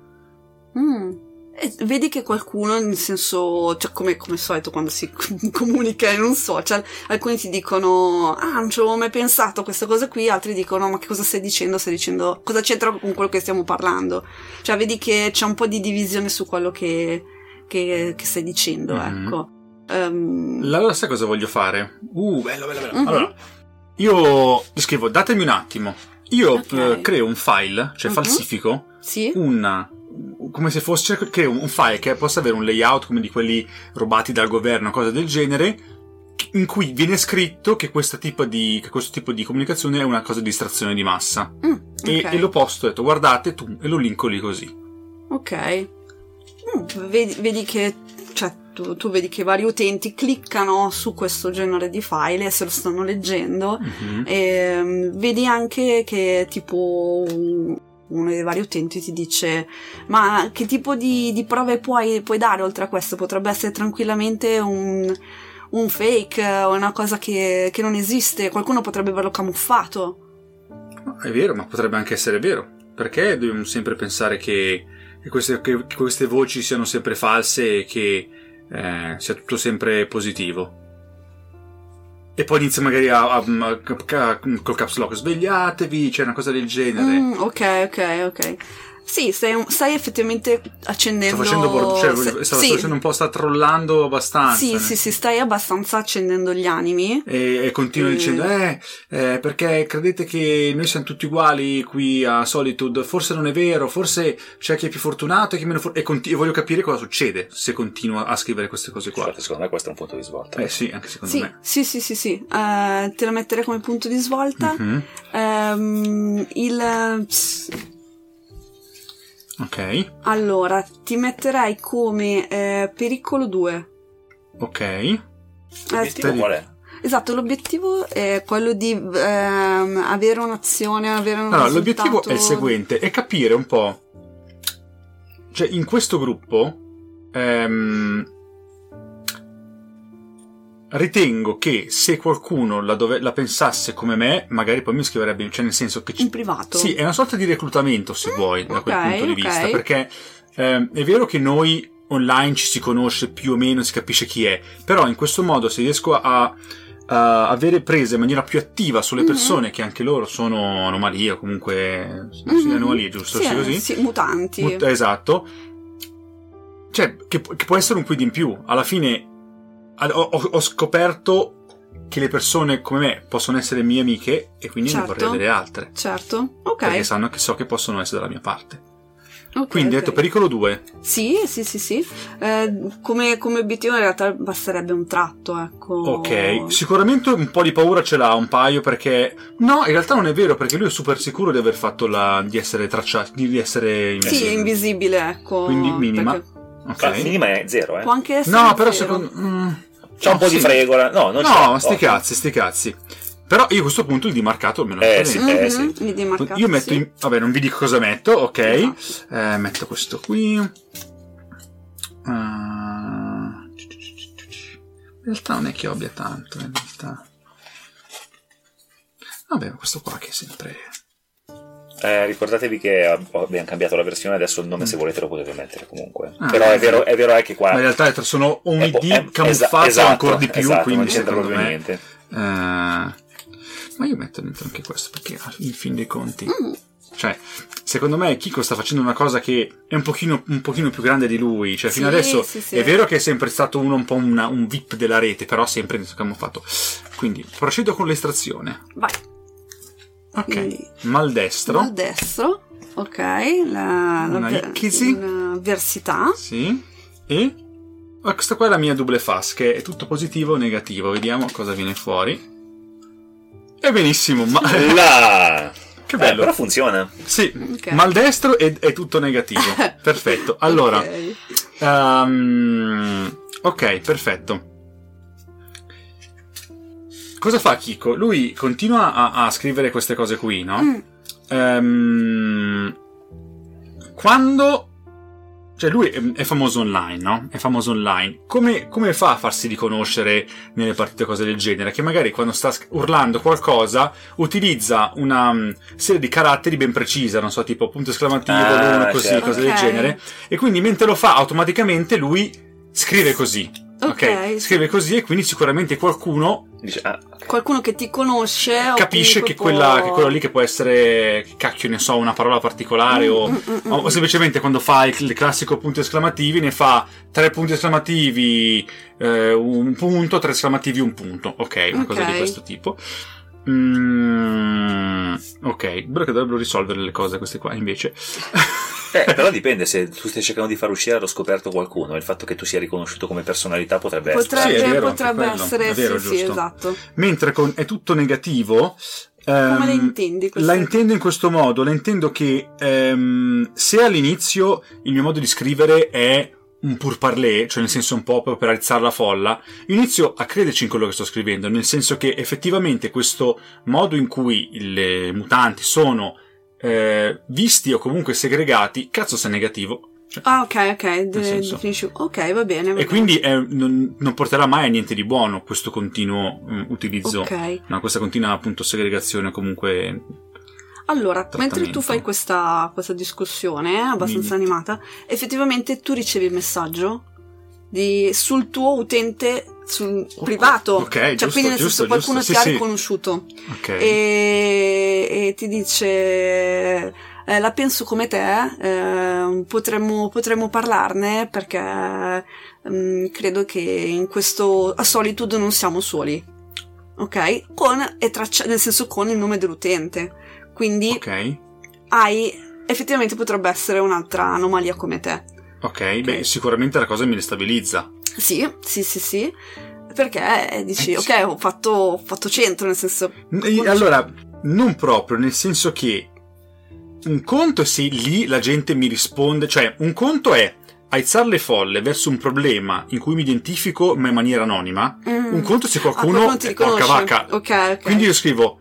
Mm. E vedi che qualcuno, nel senso, cioè come, come al solito quando si comunica in un social, alcuni ti dicono, ah, non ci avevo mai pensato a questa cosa qui, altri dicono, ma che cosa stai dicendo? Stai dicendo, cosa c'entra con quello che stiamo parlando? Cioè, vedi che c'è un po' di divisione su quello che, che, che stai dicendo, Mhm. ecco. Ehm, Allora, sai cosa voglio fare? Uh, bello, bello, bello. Mhm. Allora, io scrivo: datemi un attimo. Io Ok. eh, creo un file, cioè Mhm. falsifico, sì? una. Come se fosse. cioè, creo un file che possa avere un layout come di quelli rubati dal governo, cose del genere. In cui viene scritto che, questa tipo di, che questo tipo di comunicazione è una cosa di distrazione di massa. Mm, E, ok. e lo posto, ho detto guardate tu, e lo linko lì così. Ok. Mm, vedi, vedi che cioè, tu, tu vedi che vari utenti cliccano su questo genere di file e se lo stanno leggendo. Mhm. E, mm, vedi anche che tipo uno dei vari utenti ti dice ma che tipo di, di prove puoi, puoi dare oltre a questo? Potrebbe essere tranquillamente un, un fake o una cosa che, che non esiste, qualcuno potrebbe averlo camuffato. È vero, ma potrebbe anche essere vero. Perché dobbiamo sempre pensare che, che queste, che queste voci siano sempre false e che eh, sia tutto sempre positivo? E poi inizia magari a, a- a- a- col caps lock, svegliatevi, c'è una cosa del genere. Mm, ok, ok, ok. Sì, stai, stai effettivamente accendendo... Sto facendo, bor- cioè, se- stavo sì, facendo un po', sta trollando abbastanza. Sì, sì, sì, stai abbastanza accendendo gli animi. E, e continua Mm. dicendo, eh, eh, perché credete che noi siamo tutti uguali qui a Solitude? Forse non è vero, forse c'è chi è più fortunato e chi è meno fortunato. E, conti- e voglio capire cosa succede se continua a scrivere queste cose qua. Infatti, secondo me questo è un punto di svolta. Eh sì, anche secondo Sì, me. sì, sì, sì, sì. Eh, te la metterei come punto di svolta. Mhm. Ehm, il... ps- Ok, Allora, ti metterei come eh, pericolo 2. ok. Eh, L'obiettivo ti- qual è? esatto, l'obiettivo è quello di ehm, avere un'azione, avere un Allora, l'obiettivo è il seguente, è capire un po'. Cioè, in questo gruppo ehm, ritengo che se qualcuno la, dove- la pensasse come me, magari poi mi scriverebbe, cioè nel senso che ci- In privato. Sì, è una sorta di reclutamento, se vuoi, da quel ok, punto di ok. vista, perché ehm, è vero che noi online ci si conosce più o meno, si capisce chi è, però in questo modo se riesco a, a avere prese in maniera più attiva sulle Mhm. persone che anche loro sono anomalie o comunque Mhm. anomalie, giusto? Sì, Sì, così? sì, mutanti. Mut- esatto. Cioè, che, che può essere un quid in più. Alla fine ho, ho- ho scoperto che le persone come me possono essere mie amiche e quindi Certo. ne vorrei avere altre. Certo, ok. Perché sanno che so che possono essere dalla mia parte. ok, Quindi ok. detto pericolo 2. Sì, sì, sì, sì. Eh, come, come obiettivo in realtà basterebbe un tratto, ecco. Ok, sicuramente un po' di paura ce l'ha, un paio, perché... No, in realtà non è vero, perché lui è super sicuro di aver fatto la... di essere tracciato, di essere... Sì, è invisibile, ecco. Quindi minima. perché Ok. Ma minima è zero, eh. Può anche essere No, però zero. secondo... mm, C'è un no, po' sì. di fregola. No, non c'è. No, sti cazzi, sti cazzi. Però io a questo punto il dimarcato almeno Eh, sì. Eh, Mhm, mi demarcato, Io metto sì. in... Vabbè, non vi dico cosa metto, ok. Esatto. Eh, metto questo qui. Ah, In realtà non è che abbia tanto, in realtà. Vabbè, questo qua che è sempre... Eh, ricordatevi che ab- abbiamo cambiato la versione, adesso il nome se volete lo potete mettere comunque. Ah. Però è vero, è vero anche qua. Ma in realtà sono un è ID è- camuffato esa- esatto, ancora di più, esatto, quindi non c'entra secondo proprio me... niente. Eh, ma io metto dentro anche questo perché in fin dei conti Mm, Cioè, secondo me Kiko sta facendo una cosa che è un pochino, un pochino più grande di lui. Cioè, fino Sì, adesso sì, sì. è vero che è sempre stato uno un po' una- un VIP della rete, però sempre nel suo camuffato. Quindi, procedo con l'estrazione. Vai. Ok. Quindi- Maldestro. Al destro, ok, la, la Una l'avversità. Sì. E ah, questa qua è la mia double fast, che è tutto positivo o negativo. Vediamo cosa viene fuori. E benissimo, ma Là! che Eh, bello. però funziona. Sì, Ok. maldestro è, è tutto negativo. Perfetto. Allora, Ok. ehm, ok, perfetto. Cosa fa Kiko? Lui continua a, a scrivere queste cose qui, no? Mm. Ehm, quando. Cioè, lui è, è famoso online, no? È famoso online. Come, come fa a farsi riconoscere nelle partite cose del genere? Che magari quando sta urlando qualcosa utilizza una mm, serie di caratteri ben precisa, non so, tipo punto esclamativo, Ah, così, certo. cose del Ok. genere. E quindi mentre lo fa automaticamente lui scrive così. Ok. Scrive così e quindi sicuramente qualcuno Dice, ah, ok. Qualcuno che ti conosce capisce che, quella, può- che quello lì che può essere, cacchio ne so, una parola particolare o, Mm, mm, mm, o mm. semplicemente quando fa il, il classico punto esclamativi ne fa tre punti esclamativi, eh, un punto, tre esclamativi, un punto. Ok, una cosa Ok. di questo tipo. Mm, ok, però che dovrebbero risolvere le cose queste qua invece. Eh, però dipende se tu stai cercando di far uscire allo scoperto qualcuno. Il fatto che tu sia riconosciuto come personalità potrebbe essere. Potrebbe, Sì, è vero, potrebbe essere, vero, sì, sì, esatto. Mentre con, è tutto negativo. Come ehm, le intendi? La intendo in questo modo, la intendo che ehm, se all'inizio il mio modo di scrivere è un pur parler, cioè nel senso un po' per alzare la folla, inizio a crederci in quello che sto scrivendo, nel senso che effettivamente questo modo in cui le mutanti sono eh, visti o comunque segregati, cazzo se è negativo. Cioè, Ah, ok, ok, de- senso. definisci- ok, va bene. va e bene. quindi eh, non, non porterà mai a niente di buono questo continuo mm, utilizzo, Ok. no, questa continua appunto segregazione comunque Allora, mentre tu fai questa, questa discussione eh, abbastanza Dimmi. animata, effettivamente tu ricevi il messaggio di- sul tuo utente sul privato. ok, cioè, giusto, quindi nel giusto, senso qualcuno giusto, ti sì, ha riconosciuto ok. e, e ti dice eh, la penso come te, eh, potremmo, potremmo parlarne perché mm, credo che in questo a Solitude non siamo soli. Ok? Con, e traccia, nel senso con il nome dell'utente. Quindi Ok, hai, effettivamente potrebbe essere un'altra anomalia come te. Ok, beh, sicuramente la cosa mi destabilizza. Sì, sì, sì, sì. Perché dici, Eh, sì. ok, ho fatto, ho fatto centro, nel senso... Allora, non proprio, nel senso che un conto è se lì la gente mi risponde, cioè un conto è aizzare le folle verso un problema in cui mi identifico ma in maniera anonima, Mm. un conto è se Ah, qualcuno ti è porca riconosce. vacca. Ok, ok. Quindi io scrivo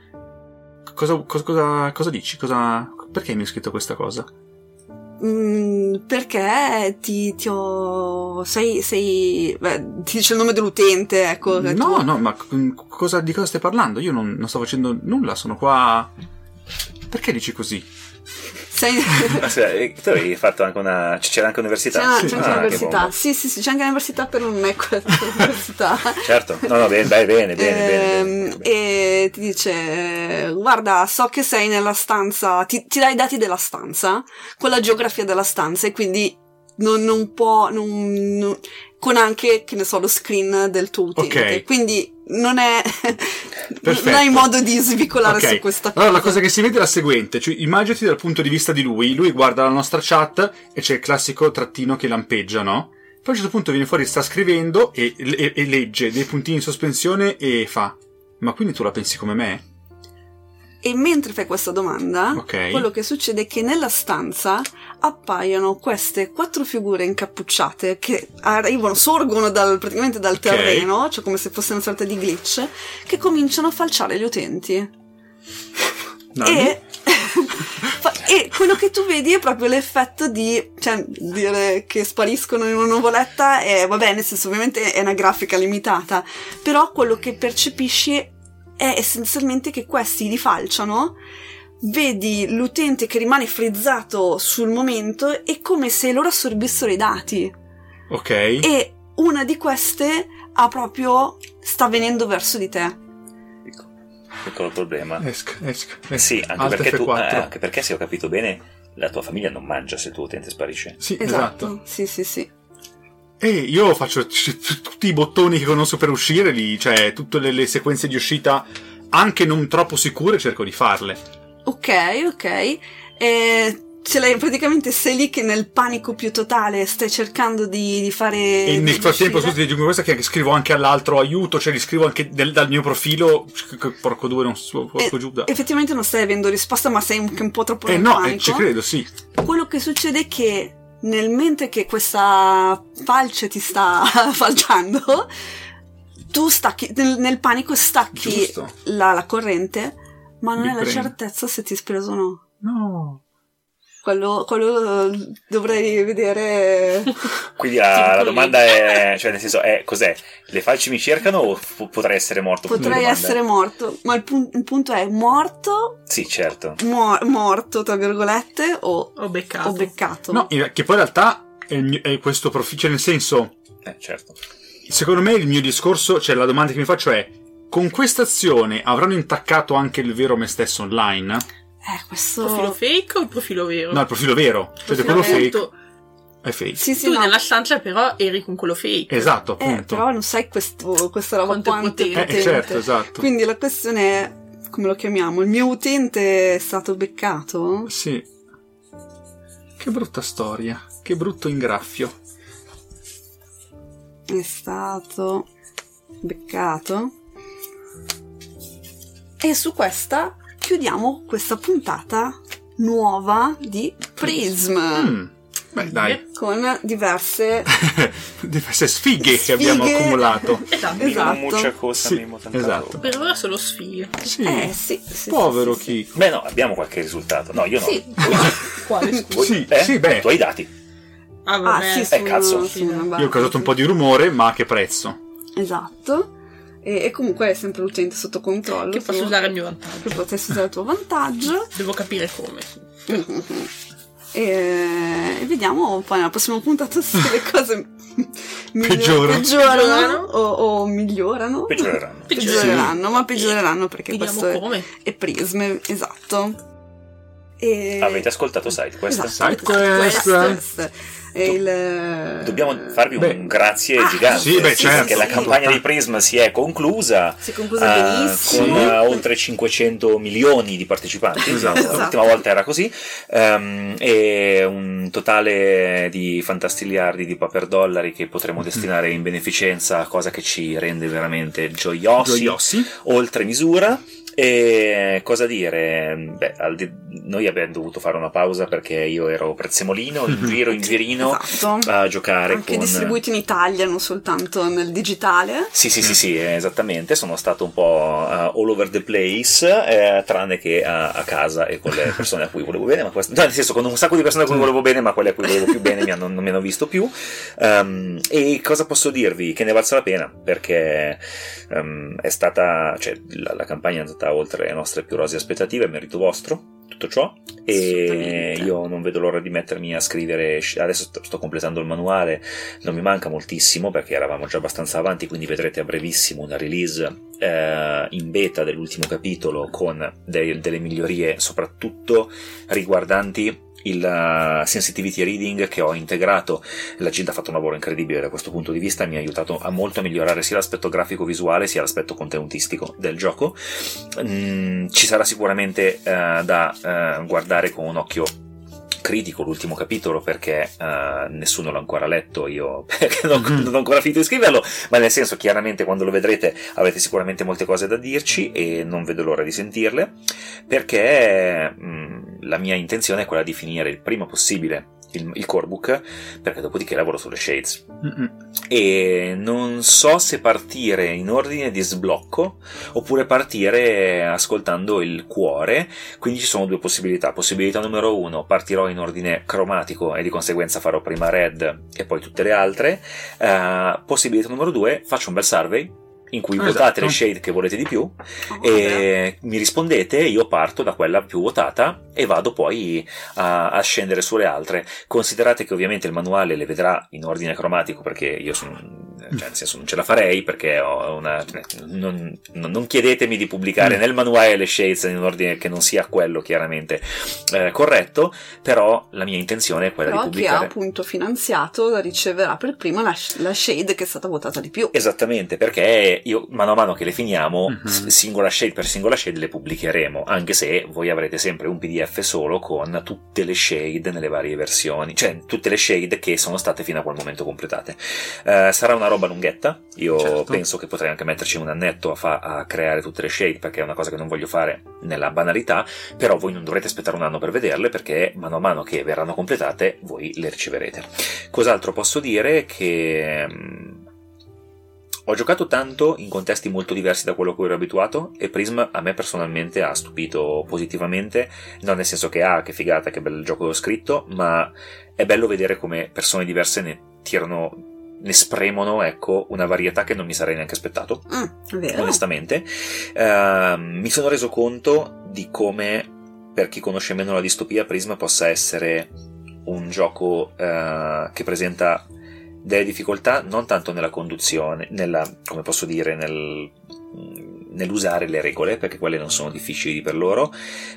cosa, cosa, cosa, cosa dici? Cosa, perché mi hai scritto questa cosa? Mm, perché ti, ti ho. Sei. sei beh, ti dice il nome dell'utente, ecco. No, tu- no, ma c- cosa, di cosa stai parlando? Io non, non sto facendo nulla, sono qua... Perché dici così? Sei. Eh, tu avevi fatto anche una. C'era anche università? C'è, una- Sì. c'è anche Ah, bomba. Sì, sì, sì, c'è anche l'università per non è questa università. Certo, no, no, bene, bene, bene, bene, bene, Ehm, bene, bene. E ti dice: Guarda, so che sei nella stanza, ti, ti dai i dati della stanza, con la geografia della stanza, e quindi non, non può. non- non- con anche, che ne so, lo screen del tuo utente. Ok. Quindi non è. Perfetto. non hai modo di svicolare Ok. su questa cosa. Allora, la cosa che si vede è la seguente: cioè, immaginati dal punto di vista di lui. Lui guarda la nostra chat e c'è il classico trattino che lampeggia, no? Poi a un certo punto viene fuori, sta scrivendo e, e- e legge dei puntini in sospensione e fa: Ma quindi tu la pensi come me? E mentre fai questa domanda, Ok. quello che succede è che nella stanza appaiono queste quattro figure incappucciate che arrivano, sorgono dal- praticamente dal terreno, cioè come se fosse una sorta di glitch, che cominciano a falciare gli utenti. No, E, e quello che tu vedi è proprio l'effetto di cioè, dire che spariscono in una nuvoletta è vabbè nel senso ovviamente è una grafica limitata però quello che percepisci è essenzialmente che questi li falciano vedi l'utente che rimane frizzato sul momento è come se loro assorbissero i dati Ok. e una di queste ha proprio sta venendo verso di te Piccolo problema. Esca, esca. Eh sì, anche perché, tu, F4. eh, anche perché, se ho capito bene, la tua famiglia non mangia se il tuo utente sparisce. Sì, Esatto. esatto. Sì, sì, sì. E io faccio tutti i bottoni che conosco per uscire lì, cioè tutte le, le sequenze di uscita anche non troppo sicure cerco di farle. Ok, ok. E ce l'hai praticamente sei lì che nel panico più totale stai cercando di, di fare. E nel frattempo, scusi, ti aggiungo questa che scrivo anche all'altro aiuto, cioè li scrivo anche del- dal mio profilo. Porco due, non so, porco Eh, giù. Effettivamente non stai avendo risposta, ma sei anche un po' troppo Eh no, eh, panico. ci credo, sì. Quello che succede è che nel mentre che questa falce ti sta falciando, tu stacchi, nel, nel panico stacchi la, la corrente, ma non Mi hai la prendo. certezza se ti è esploso o no. No. Quello, quello eh, dovrei vedere. Quindi la, la domanda è, cioè nel senso, è cos'è? Le falci mi cercano o f- potrei essere morto? Potrei essere morto, ma il, pun- il punto è morto, Sì, certo. mo- morto tra virgolette, o, Ho beccato. o beccato. No, in- che poi in realtà è, mio- è questo profilo, cioè nel senso, Eh, certo. secondo me il mio discorso, cioè la domanda che mi faccio è, con questa azione avranno intaccato anche il vero me stesso online? Eh, questo. Il profilo fake o il profilo vero? No, il profilo vero, cioè Il quello profilo fake è fake. Sì, sì, Tu no. nella stanza però eri con quello fake. Esatto, Eh, appunto. però non sai questo, questa roba Quanto è quanto è potente. Eh, potente. certo, esatto. Quindi la questione è, come lo chiamiamo, il mio utente è stato beccato? Sì. Che brutta storia, che brutto ingraffio. È stato beccato? E su questa chiudiamo questa puntata nuova di Prism. Mm. Beh, dai, Con diverse diverse sfighe che abbiamo Sfighe. accumulato. Esatto. Esatto. Sì, esatto. Per ora solo sfighe. Sì. Eh sì, sì, Povero sì. Kiko. Beh, no, abbiamo qualche risultato. No, io no. Sì. Quale voi- Sì, eh? sì, beh. Tu hai i dati. Ah, Ah, vabbè. sì, Eh, su, cazzo. barra, Io ho causato un po' di rumore, ma a che prezzo? Esatto. E, e comunque è sempre l'utente sotto controllo. Che posso tu- usare a mio vantaggio. Che potresti usare a tuo vantaggio. Devo capire come. E, e vediamo poi nella prossima puntata se le cose Peggiorano. peggiorano o, o miglioreranno. Peggioreranno. Peggioreranno, ma peggioreranno perché Vediamo questo è, come. è Prism, esatto. E... Avete ascoltato SideQuest? Esatto, SideQuest. Il... Dobbiamo farvi Beh. un grazie Ah, gigante. sì, beh, certo. Perché la campagna di Prism si è conclusa. Si è conclusa eh, benissimo. con eh, oltre 500 milioni di partecipanti. Esatto. L'ultima volta era così. Ehm, e un totale di fantastiliardi di paper dollari che potremo destinare in beneficenza, cosa che ci rende veramente gioiosi, Gioiosi. oltre misura. E cosa dire? Beh, di- noi abbiamo dovuto fare una pausa perché io ero prezzemolino in giro in girino Esatto. a giocare Anche con distribuiti in Italia, non soltanto nel digitale. sì, sì, sì, sì, esattamente. Sono stato un po' uh, all over the place, eh, tranne che a, a casa e con le persone a cui volevo bene. Ma questo, no, nel senso, con un sacco di persone a cui volevo bene, ma quelle a cui volevo più bene mi hanno- non mi hanno visto più. Um, e cosa posso dirvi? Che ne valsa la pena, perché um, è stata, cioè, la, la campagna è andata oltre le nostre più rose aspettative, merito vostro. Tutto ciò, e io non vedo l'ora di mettermi a scrivere. Adesso sto, completando il manuale, non mi manca moltissimo perché eravamo già abbastanza avanti, quindi vedrete a brevissimo una release eh, in beta dell'ultimo capitolo con dei- delle migliorie, soprattutto riguardanti il uh, sensitivity reading che ho integrato. La Gilda ha fatto un lavoro incredibile da questo punto di vista e mi ha aiutato a molto a migliorare sia l'aspetto grafico visuale sia l'aspetto contenutistico del gioco. Mm, ci sarà sicuramente eh, da eh, guardare con un occhio critico l'ultimo capitolo perché eh, nessuno l'ha ancora letto io perché non, Mhm. non ho ancora finito di scriverlo ma nel senso chiaramente quando lo vedrete avete sicuramente molte cose da dirci e non vedo l'ora di sentirle perché mh, la mia intenzione è quella di finire il prima possibile il, il core book perché dopodiché lavoro sulle shades Mm-mm. e non so se partire in ordine di sblocco oppure partire ascoltando il cuore. Quindi ci sono due possibilità. Possibilità numero uno, partirò in ordine cromatico e di conseguenza farò prima red e poi tutte le altre. Eh, possibilità numero due, faccio un bel survey in cui Esatto. votate le shade che volete di più Oh, e mi rispondete, io parto da quella più votata e vado poi a, a scendere sulle altre. Considerate che ovviamente il manuale le vedrà in ordine cromatico perché io sono cioè nel senso non ce la farei perché ho una... Non, non chiedetemi di pubblicare mm. nel manuale le shades in un ordine che non sia quello chiaramente eh, corretto, però la mia intenzione è quella però di pubblicare... chi ha appunto finanziato riceverà per prima la, la, shade che è stata votata di più. Esattamente, perché io mano a mano che le finiamo, mm-hmm. singola shade per singola shade le pubblicheremo, anche se voi avrete sempre un PDF solo con tutte le shade nelle varie versioni, cioè tutte le shade che sono state fino a quel momento completate. Uh, sarà una roba lunghetta, io certo. penso che potrei anche metterci un annetto a, fa- a creare tutte le shade perché è una cosa che non voglio fare nella banalità, però voi non dovrete aspettare un anno per vederle perché mano a mano che verranno completate voi le riceverete. Cos'altro posso dire? Che um, ho giocato tanto in contesti molto diversi da quello a cui ero abituato e Prism a me personalmente ha stupito positivamente, non nel senso che ah che figata, che bel gioco scritto, ma è bello vedere come persone diverse ne tirano ne spremono ecco una varietà che non mi sarei neanche aspettato mm, onestamente uh, mi sono reso conto di come per chi conosce meno la distopia Prisma possa essere un gioco uh, che presenta delle difficoltà non tanto nella conduzione, nella, come posso dire, nel, nell'usare le regole, perché quelle non sono difficili per loro,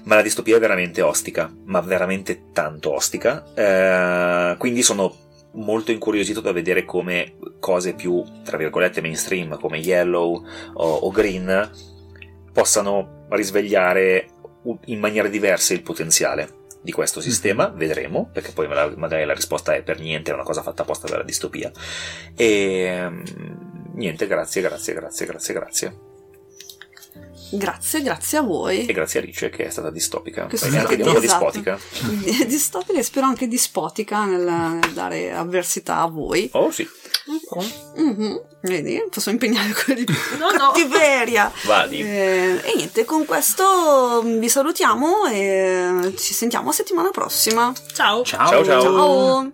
ma la distopia è veramente ostica, ma veramente tanto ostica. Eh, quindi sono molto incuriosito da vedere come cose più, tra virgolette, mainstream, come Yellow o, o Green, possano risvegliare in maniere diverse il potenziale di questo sistema, mm-hmm. vedremo, perché poi magari la risposta è per niente, è una cosa fatta apposta per la distopia. E mm, niente, grazie, grazie, grazie, grazie, grazie. Grazie, grazie a voi. E grazie a Rice che è stata distopica. Che e anche esatto. dispotica. distopica e spero anche dispotica nel, nel, dare avversità a voi. Oh sì. Mm-hmm. Vedi? Posso impegnare quelli di no, cattiveria. Vadi. Eh, e niente, con questo vi salutiamo e ci sentiamo settimana prossima. Ciao. Ciao ciao. ciao. ciao.